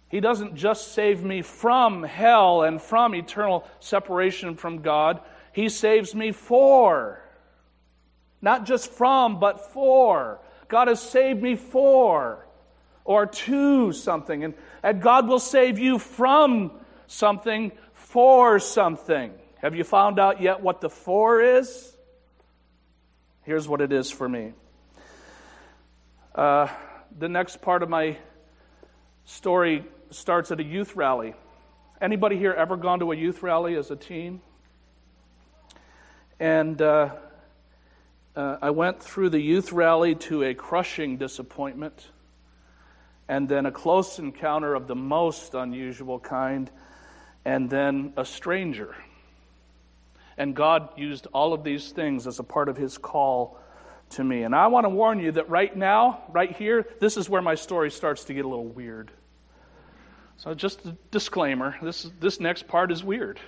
He doesn't just save me from hell and from eternal separation from God, He saves me for. Not just from, but for. God has saved me for or to something. And, and God will save you from something for something. Have you found out yet what the for is? Here's what it is for me. Uh, the next part of my story starts at a youth rally. Anybody here ever gone to a youth rally as a teen? And uh, uh, I went through the youth rally to a crushing disappointment, and then a close encounter of the most unusual kind, and then a stranger. And God used all of these things as a part of His call to me. And I want to warn you that right now, right here, this is where my story starts to get a little weird. So, just a disclaimer this, this next part is weird.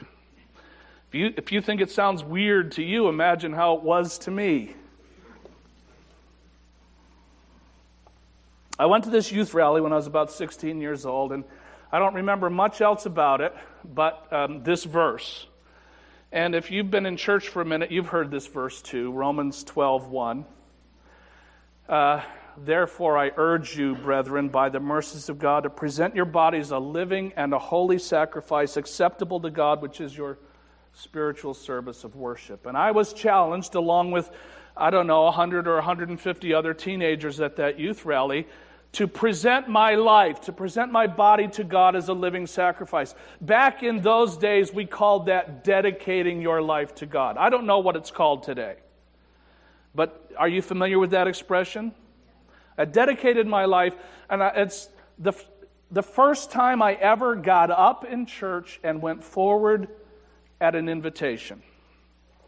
If you, if you think it sounds weird to you, imagine how it was to me. I went to this youth rally when I was about 16 years old, and I don't remember much else about it but um, this verse. And if you've been in church for a minute, you've heard this verse too Romans 12 1. Uh, Therefore, I urge you, brethren, by the mercies of God, to present your bodies a living and a holy sacrifice acceptable to God, which is your spiritual service of worship. And I was challenged, along with, I don't know, 100 or 150 other teenagers at that youth rally, to present my life, to present my body to God as a living sacrifice. Back in those days, we called that dedicating your life to God. I don't know what it's called today. But are you familiar with that expression? I dedicated my life, and I, it's the, the first time I ever got up in church and went forward at an invitation.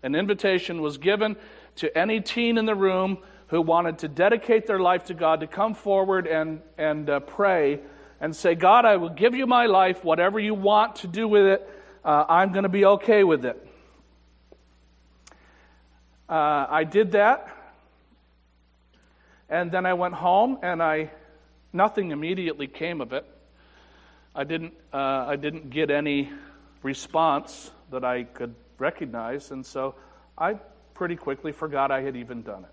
An invitation was given to any teen in the room who wanted to dedicate their life to God to come forward and, and uh, pray and say, God, I will give you my life, whatever you want to do with it, uh, I'm going to be okay with it. Uh, I did that. And then I went home, and I nothing immediately came of it. I didn't uh, I didn't get any response that I could recognize, and so I pretty quickly forgot I had even done it.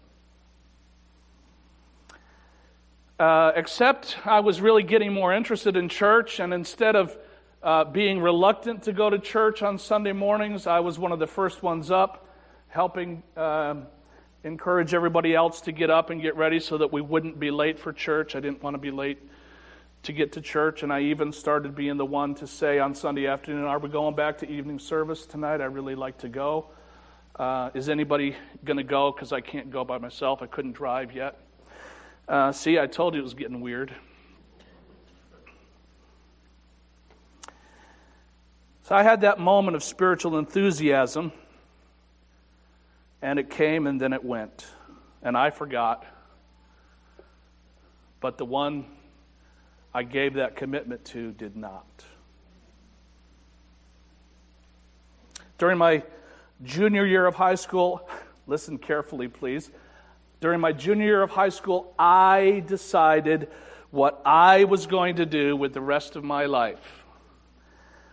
Uh, except I was really getting more interested in church, and instead of uh, being reluctant to go to church on Sunday mornings, I was one of the first ones up, helping um encourage everybody else to get up and get ready so that we wouldn't be late for church. I didn't want to be late to get to church, and I even started being the one to say on Sunday afternoon, Are we going back to evening service tonight? I really like to go. Uh, is anybody going to go? Because I can't go by myself. I couldn't drive yet. Uh, see, I told you it was getting weird. So I had that moment of spiritual enthusiasm, and it came and then it went. And I forgot. But the one I gave that commitment to did not. During my junior year of high school, listen carefully, please. During my junior year of high school, I decided what I was going to do with the rest of my life.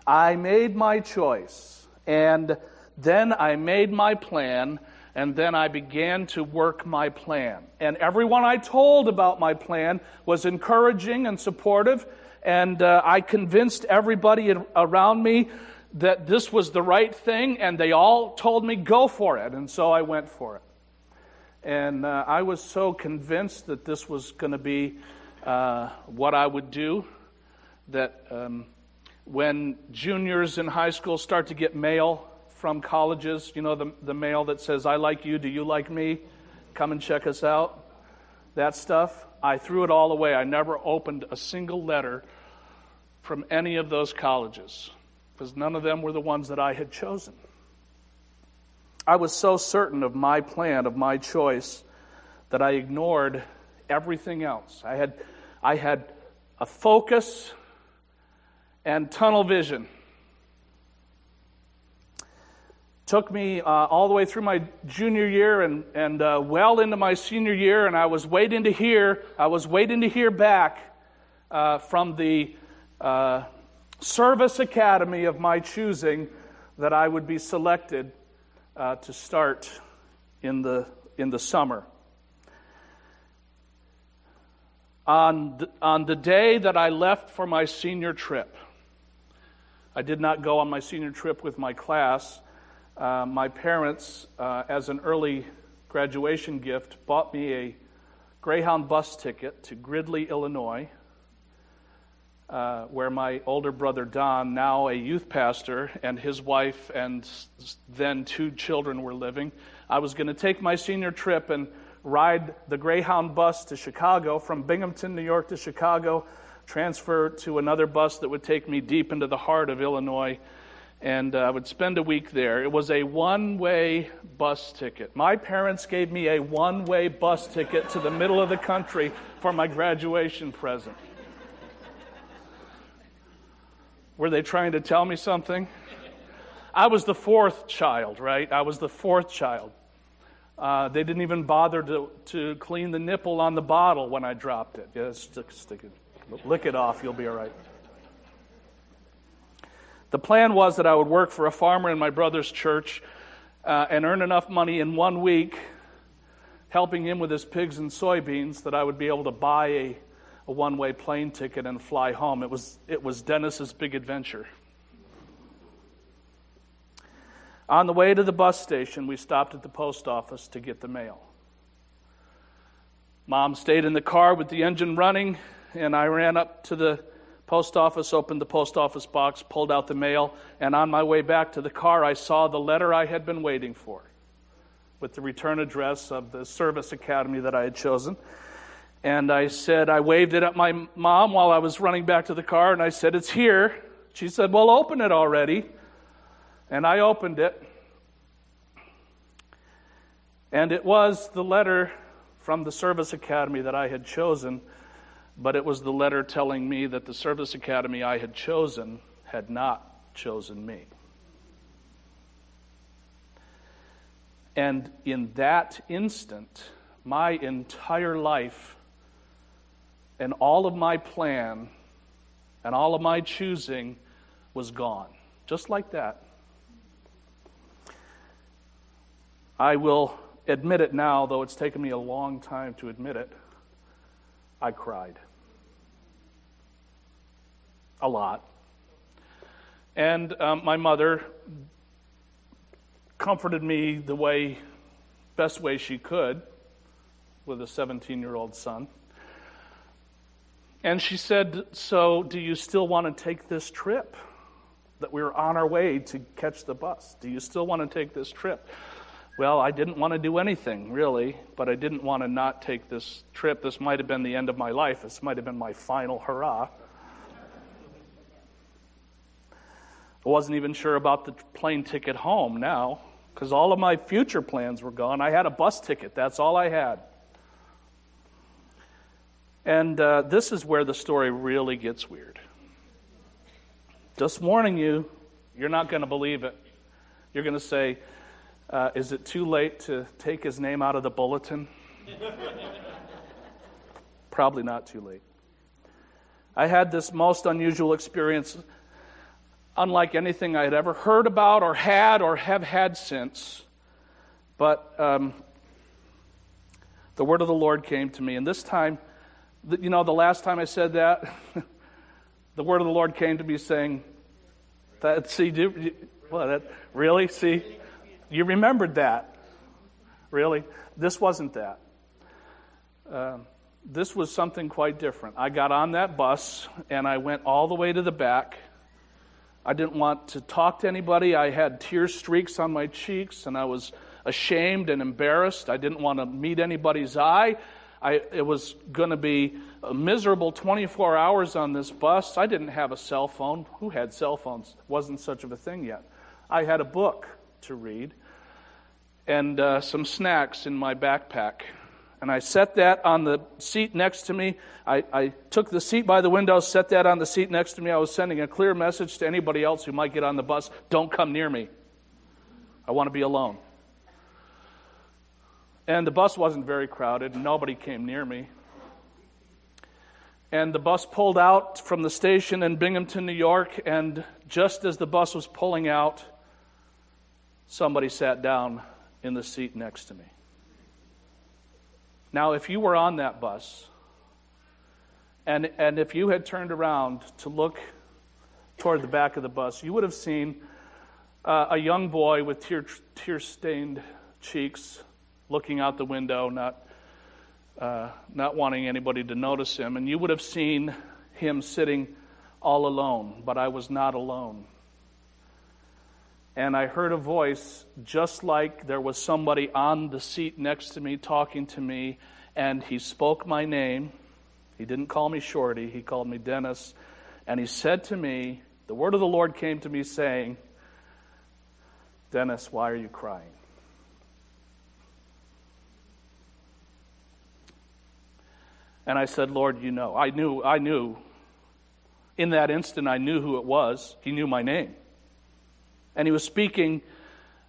I made my choice, and then I made my plan, and then I began to work my plan. And everyone I told about my plan was encouraging and supportive, and uh, I convinced everybody around me that this was the right thing, and they all told me, go for it. And so I went for it. And uh, I was so convinced that this was going to be uh, what I would do that um, when juniors in high school start to get mail from colleges, you know, the, the mail that says, I like you, do you like me? Come and check us out. That stuff, I threw it all away. I never opened a single letter from any of those colleges because none of them were the ones that I had chosen. I was so certain of my plan, of my choice, that I ignored everything else. I had, I had a focus and tunnel vision. Took me uh, all the way through my junior year and, and uh, well into my senior year, and I was waiting to hear. I was waiting to hear back uh, from the uh, service academy of my choosing that I would be selected uh, to start in the in the summer. On the, on the day that I left for my senior trip, I did not go on my senior trip with my class. Uh, my parents, uh, as an early graduation gift, bought me a Greyhound bus ticket to Gridley, Illinois, uh, where my older brother Don, now a youth pastor, and his wife and then two children were living. I was going to take my senior trip and ride the Greyhound bus to Chicago, from Binghamton, New York to Chicago, transfer to another bus that would take me deep into the heart of Illinois, and uh, I would spend a week there. It was a one way bus ticket. My parents gave me a one way bus ticket to the middle of the country for my graduation present. Were they trying to tell me something? I was the fourth child, right? I was the fourth child. Uh, they didn't even bother to, to clean the nipple on the bottle when I dropped it. Yeah, stick, stick it, lick it off, you'll be all right. The plan was that I would work for a farmer in my brother's church uh, and earn enough money in one week helping him with his pigs and soybeans that I would be able to buy a, a one way plane ticket and fly home. It was, it was Dennis's big adventure. On the way to the bus station, we stopped at the post office to get the mail. Mom stayed in the car with the engine running, and I ran up to the post office, opened the post office box, pulled out the mail, and on my way back to the car, I saw the letter I had been waiting for with the return address of the service academy that I had chosen. And I said, I waved it at my mom while I was running back to the car, and I said, It's here. She said, Well, open it already. And I opened it. And it was the letter from the service academy that I had chosen, but it was the letter telling me that the service academy I had chosen had not chosen me. And in that instant, my entire life and all of my plan and all of my choosing was gone. Just like that. I will admit it now, though it's taken me a long time to admit it. I cried. A lot. And um, my mother comforted me the way, best way she could, with a 17 year old son. And she said, So, do you still want to take this trip? That we were on our way to catch the bus. Do you still want to take this trip? Well, I didn't want to do anything, really, but I didn't want to not take this trip. This might have been the end of my life. This might have been my final hurrah. I wasn't even sure about the plane ticket home now because all of my future plans were gone. I had a bus ticket, that's all I had. And uh, this is where the story really gets weird. Just warning you, you're not going to believe it. You're going to say, uh, Is it too late to take his name out of the bulletin? Probably not too late. I had this most unusual experience, unlike anything I had ever heard about or had or have had since. But um, the word of the Lord came to me, and this time, you know, the last time I said that, the word of the Lord came to me saying, that, see, do, well, that, really? See, you remembered that. Really? This wasn't that. Um, this was something quite different. I got on that bus and I went all the way to the back. I didn't want to talk to anybody. I had tear streaks on my cheeks and I was ashamed and embarrassed. I didn't want to meet anybody's eye. I, it was going to be a miserable 24 hours on this bus. I didn't have a cell phone. Who had cell phones? Wasn't such of a thing yet. I had a book to read and uh, some snacks in my backpack. And I set that on the seat next to me. I, I took the seat by the window, set that on the seat next to me. I was sending a clear message to anybody else who might get on the bus don't come near me. I want to be alone. And the bus wasn't very crowded, and nobody came near me. And the bus pulled out from the station in Binghamton, New York, and just as the bus was pulling out, somebody sat down in the seat next to me. Now, if you were on that bus, and, and if you had turned around to look toward the back of the bus, you would have seen uh, a young boy with tear, tear stained cheeks looking out the window, not, uh, not wanting anybody to notice him. And you would have seen him sitting all alone, but I was not alone. And I heard a voice just like there was somebody on the seat next to me talking to me, and he spoke my name. He didn't call me Shorty, he called me Dennis. And he said to me, The word of the Lord came to me saying, Dennis, why are you crying? And I said, Lord, you know. I knew, I knew. In that instant, I knew who it was. He knew my name. And he was speaking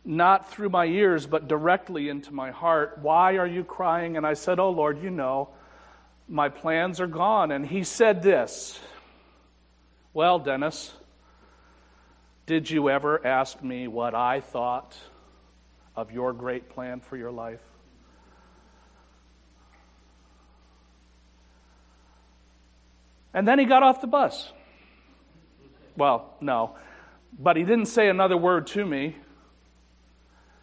not through my ears, but directly into my heart. Why are you crying? And I said, Oh, Lord, you know, my plans are gone. And he said this Well, Dennis, did you ever ask me what I thought of your great plan for your life? And then he got off the bus. Well, no. But he didn't say another word to me.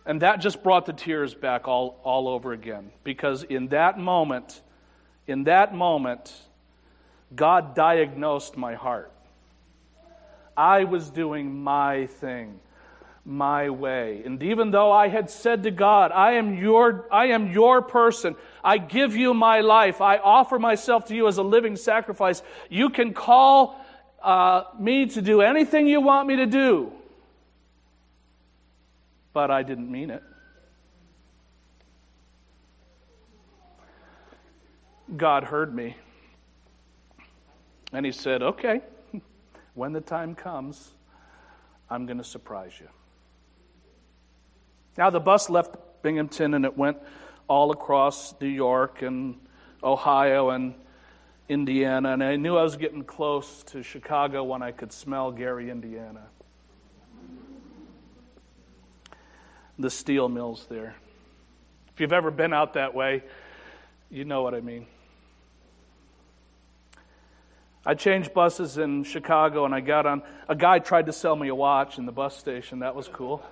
And that just brought the tears back all, all over again. Because in that moment, in that moment, God diagnosed my heart. I was doing my thing, my way. And even though I had said to God, I am your, I am your person, I give you my life, I offer myself to you as a living sacrifice, you can call uh, me to do anything you want me to do. But I didn't mean it. God heard me. And he said, Okay, when the time comes, I'm going to surprise you. Now, the bus left Binghamton and it went all across New York and Ohio and Indiana. And I knew I was getting close to Chicago when I could smell Gary, Indiana. The steel mills there. If you've ever been out that way, you know what I mean. I changed buses in Chicago and I got on. A guy tried to sell me a watch in the bus station. That was cool.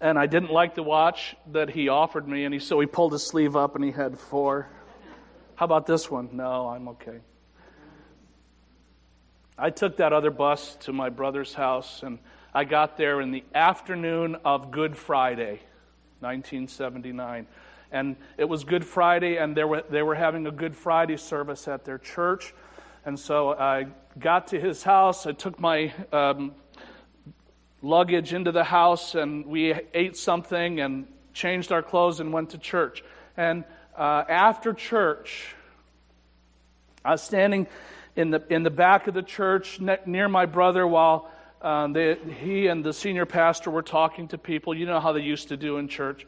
And I didn't like the watch that he offered me, and he, so he pulled his sleeve up and he had four. How about this one? No, I'm okay. I took that other bus to my brother's house, and I got there in the afternoon of Good Friday, 1979. And it was Good Friday, and they were, they were having a Good Friday service at their church. And so I got to his house. I took my um, luggage into the house, and we ate something and changed our clothes and went to church. And uh, after church, I was standing in the, in the back of the church ne- near my brother while um, they, he and the senior pastor were talking to people. You know how they used to do in church.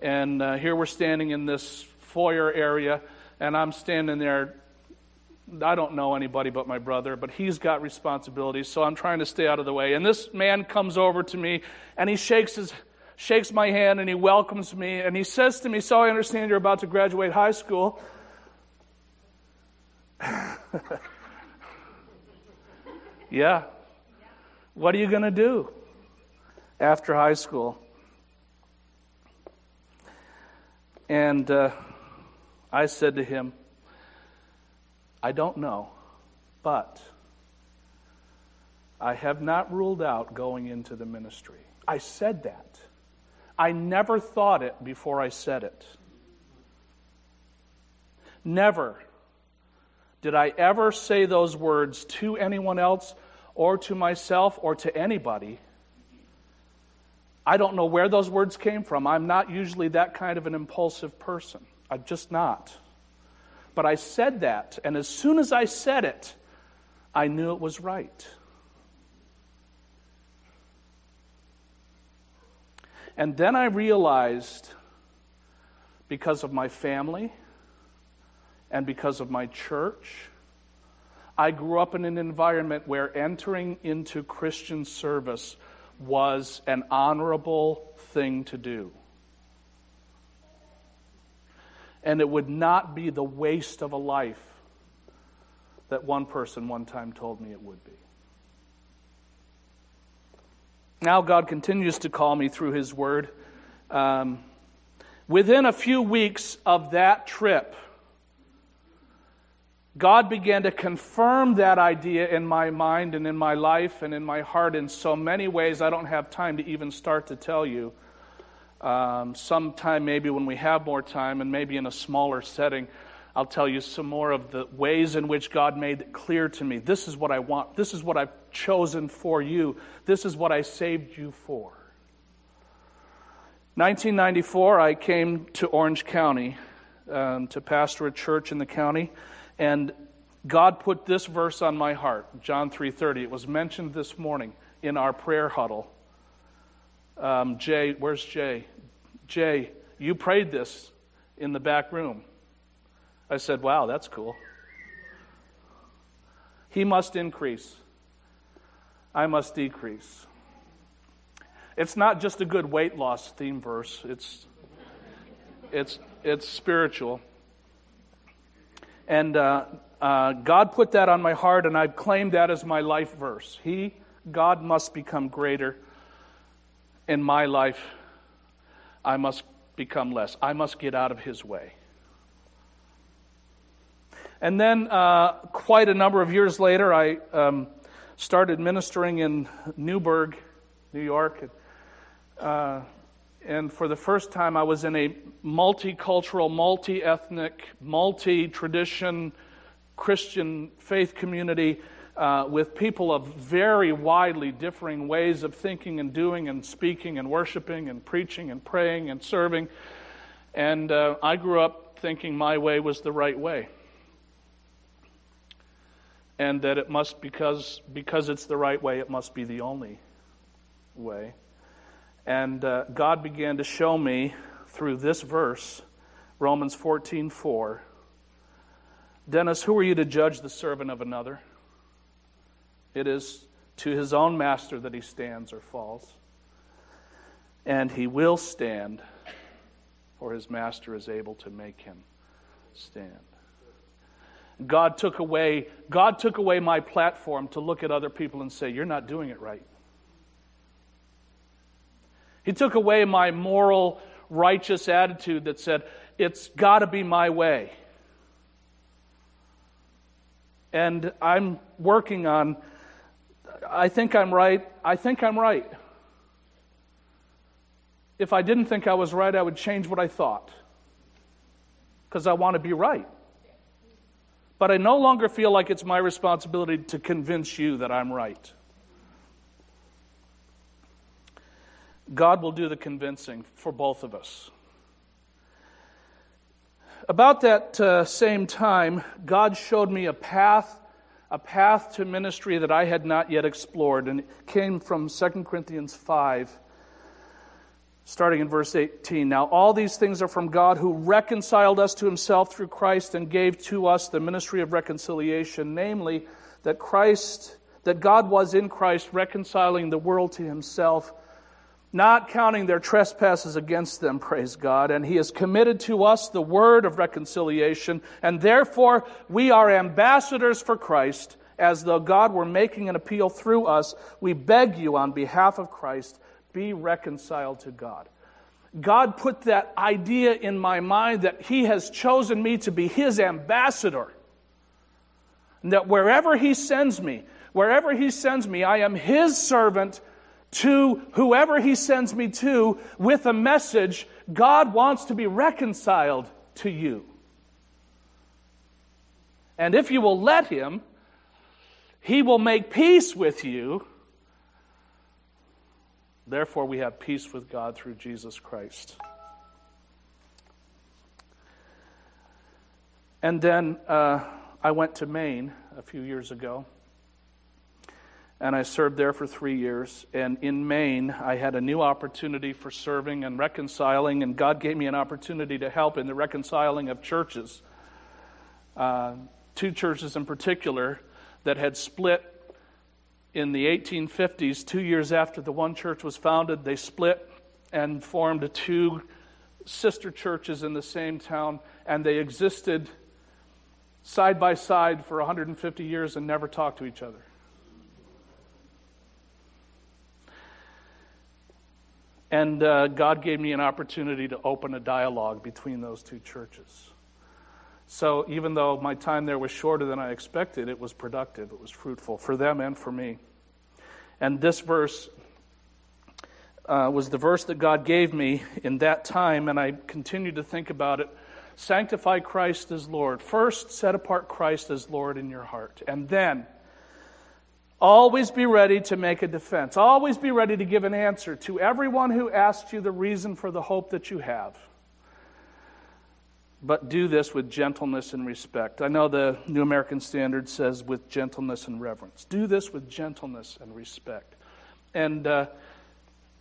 And uh, here we're standing in this foyer area, and I'm standing there. I don't know anybody but my brother, but he's got responsibilities, so I'm trying to stay out of the way. And this man comes over to me, and he shakes his shakes my hand and he welcomes me and he says to me, "So I understand you're about to graduate high school." yeah. What are you going to do after high school? And uh, I said to him, I don't know, but I have not ruled out going into the ministry. I said that. I never thought it before I said it. Never did I ever say those words to anyone else or to myself or to anybody. I don't know where those words came from. I'm not usually that kind of an impulsive person. I'm just not. But I said that, and as soon as I said it, I knew it was right. And then I realized, because of my family and because of my church, I grew up in an environment where entering into Christian service was an honorable thing to do. And it would not be the waste of a life that one person one time told me it would be. Now, God continues to call me through His Word. Um, within a few weeks of that trip, God began to confirm that idea in my mind and in my life and in my heart in so many ways I don't have time to even start to tell you. Um, sometime, maybe when we have more time and maybe in a smaller setting, I'll tell you some more of the ways in which God made it clear to me. This is what I want. This is what I've chosen for you. This is what I saved you for. 1994, I came to Orange County um, to pastor a church in the county, and God put this verse on my heart, John 3:30. It was mentioned this morning in our prayer huddle. Um, Jay, where's Jay? Jay, you prayed this in the back room. I said, Wow, that's cool. He must increase, I must decrease. It's not just a good weight loss theme verse, it's, it's, it's spiritual. And uh, uh, God put that on my heart, and I've claimed that as my life verse. He, God, must become greater in my life. I must become less. I must get out of His way. And then, uh, quite a number of years later, I um, started ministering in Newburgh, New York. And, uh, and for the first time, I was in a multicultural, multi ethnic, multi tradition Christian faith community uh, with people of very widely differing ways of thinking and doing and speaking and worshiping and preaching and praying and serving. And uh, I grew up thinking my way was the right way. And that it must because because it's the right way it must be the only way. And uh, god began to show me through this verse romans 14 4 dennis who are you to judge the servant of another it is to his own master that he stands or falls and he will stand, for his master is able to make him stand. God took away God took away my platform to look at other people and say you're not doing it right. He took away my moral righteous attitude that said it's got to be my way. And I'm working on I think I'm right. I think I'm right. If I didn't think I was right, I would change what I thought. Because I want to be right. But I no longer feel like it's my responsibility to convince you that I'm right. God will do the convincing for both of us. About that uh, same time, God showed me a path, a path to ministry that I had not yet explored, and it came from 2 Corinthians 5, starting in verse 18. Now, all these things are from God who reconciled us to himself through Christ and gave to us the ministry of reconciliation, namely, that Christ, that God was in Christ reconciling the world to himself not counting their trespasses against them, praise God. And He has committed to us the word of reconciliation, and therefore we are ambassadors for Christ, as though God were making an appeal through us. We beg you on behalf of Christ, be reconciled to God. God put that idea in my mind that He has chosen me to be His ambassador. And that wherever He sends me, wherever He sends me, I am His servant to whoever he sends me to with a message God wants to be reconciled to you. And if you will let him, he will make peace with you. Therefore, we have peace with God through Jesus Christ. And then uh, I went to Maine a few years ago and I served there for three years. And in Maine, I had a new opportunity for serving and reconciling, and God gave me an opportunity to help in the reconciling of churches. Uh, two churches in particular that had split in the 1850s, two years after the one church was founded, they split and formed two sister churches in the same town, and they existed side by side for 150 years and never talked to each other. And uh, God gave me an opportunity to open a dialogue between those two churches. So even though my time there was shorter than I expected, it was productive, it was fruitful for them and for me. And this verse uh, was the verse that God gave me in that time, and I continued to think about it. Sanctify Christ as Lord. First, set apart Christ as Lord in your heart. And then, Always be ready to make a defense. Always be ready to give an answer to everyone who asks you the reason for the hope that you have. But do this with gentleness and respect. I know the New American Standard says with gentleness and reverence. Do this with gentleness and respect. And uh,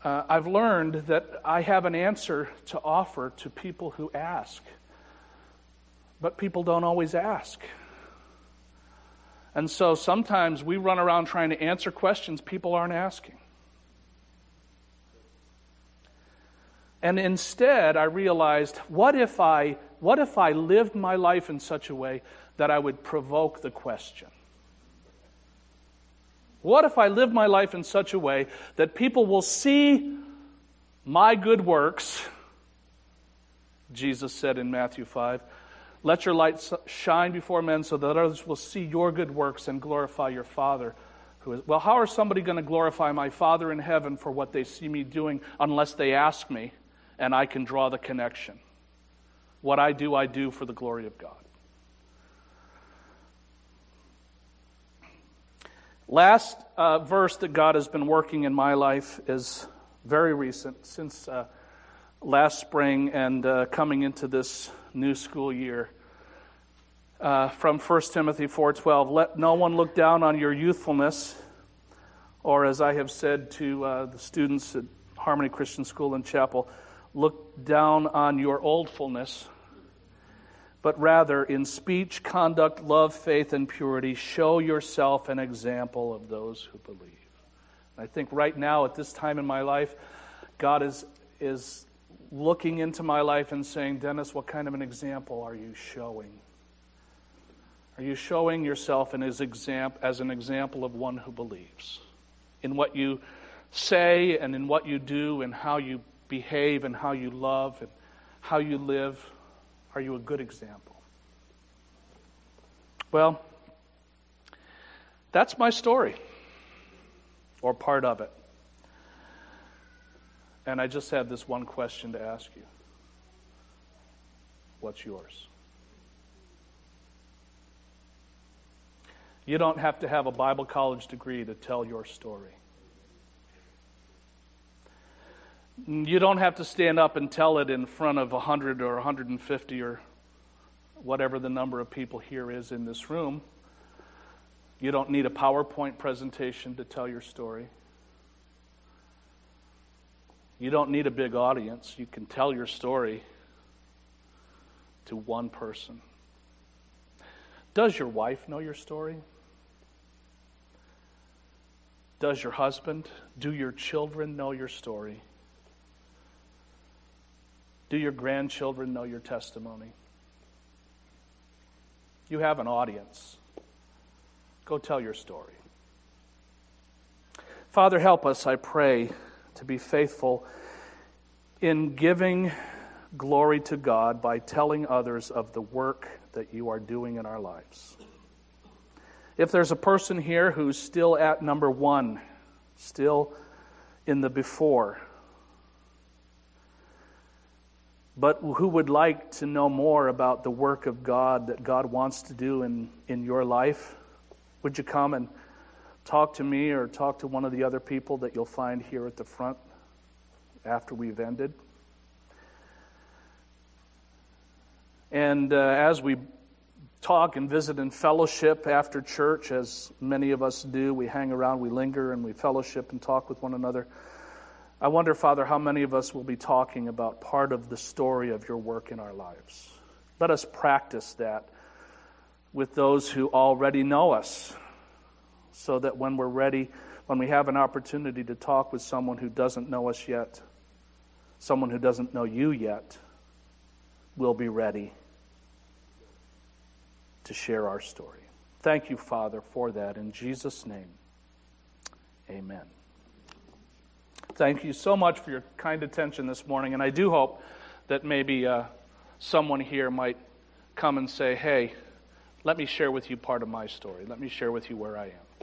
uh, I've learned that I have an answer to offer to people who ask. But people don't always ask. And so sometimes we run around trying to answer questions people aren't asking. And instead, I realized what if I, what if I lived my life in such a way that I would provoke the question? What if I live my life in such a way that people will see my good works? Jesus said in Matthew 5 let your light shine before men so that others will see your good works and glorify your Father. Who is, well, how are somebody going to glorify my Father in heaven for what they see me doing unless they ask me and I can draw the connection? What I do, I do for the glory of God. Last uh, verse that God has been working in my life is very recent, since uh, last spring and uh, coming into this new school year. Uh, from 1 Timothy 4:12, let no one look down on your youthfulness, or as I have said to uh, the students at Harmony Christian School and Chapel, look down on your oldfulness, but rather in speech, conduct, love, faith, and purity, show yourself an example of those who believe. I think right now, at this time in my life, God is, is looking into my life and saying, Dennis, what kind of an example are you showing? Are you showing yourself as an example of one who believes? In what you say and in what you do and how you behave and how you love and how you live, are you a good example? Well, that's my story, or part of it. And I just have this one question to ask you What's yours? You don't have to have a Bible college degree to tell your story. You don't have to stand up and tell it in front of 100 or 150 or whatever the number of people here is in this room. You don't need a PowerPoint presentation to tell your story. You don't need a big audience. You can tell your story to one person. Does your wife know your story? Does your husband? Do your children know your story? Do your grandchildren know your testimony? You have an audience. Go tell your story. Father, help us, I pray, to be faithful in giving glory to God by telling others of the work that you are doing in our lives. If there's a person here who's still at number one, still in the before, but who would like to know more about the work of God that God wants to do in, in your life, would you come and talk to me or talk to one of the other people that you'll find here at the front after we've ended? And uh, as we talk and visit and fellowship after church, as many of us do, we hang around, we linger, and we fellowship and talk with one another. I wonder, Father, how many of us will be talking about part of the story of your work in our lives. Let us practice that with those who already know us, so that when we're ready, when we have an opportunity to talk with someone who doesn't know us yet, someone who doesn't know you yet, we'll be ready to share our story. Thank you, Father, for that. In Jesus' name, amen. Thank you so much for your kind attention this morning, and I do hope that maybe uh, someone here might come and say, Hey, let me share with you part of my story. Let me share with you where I am.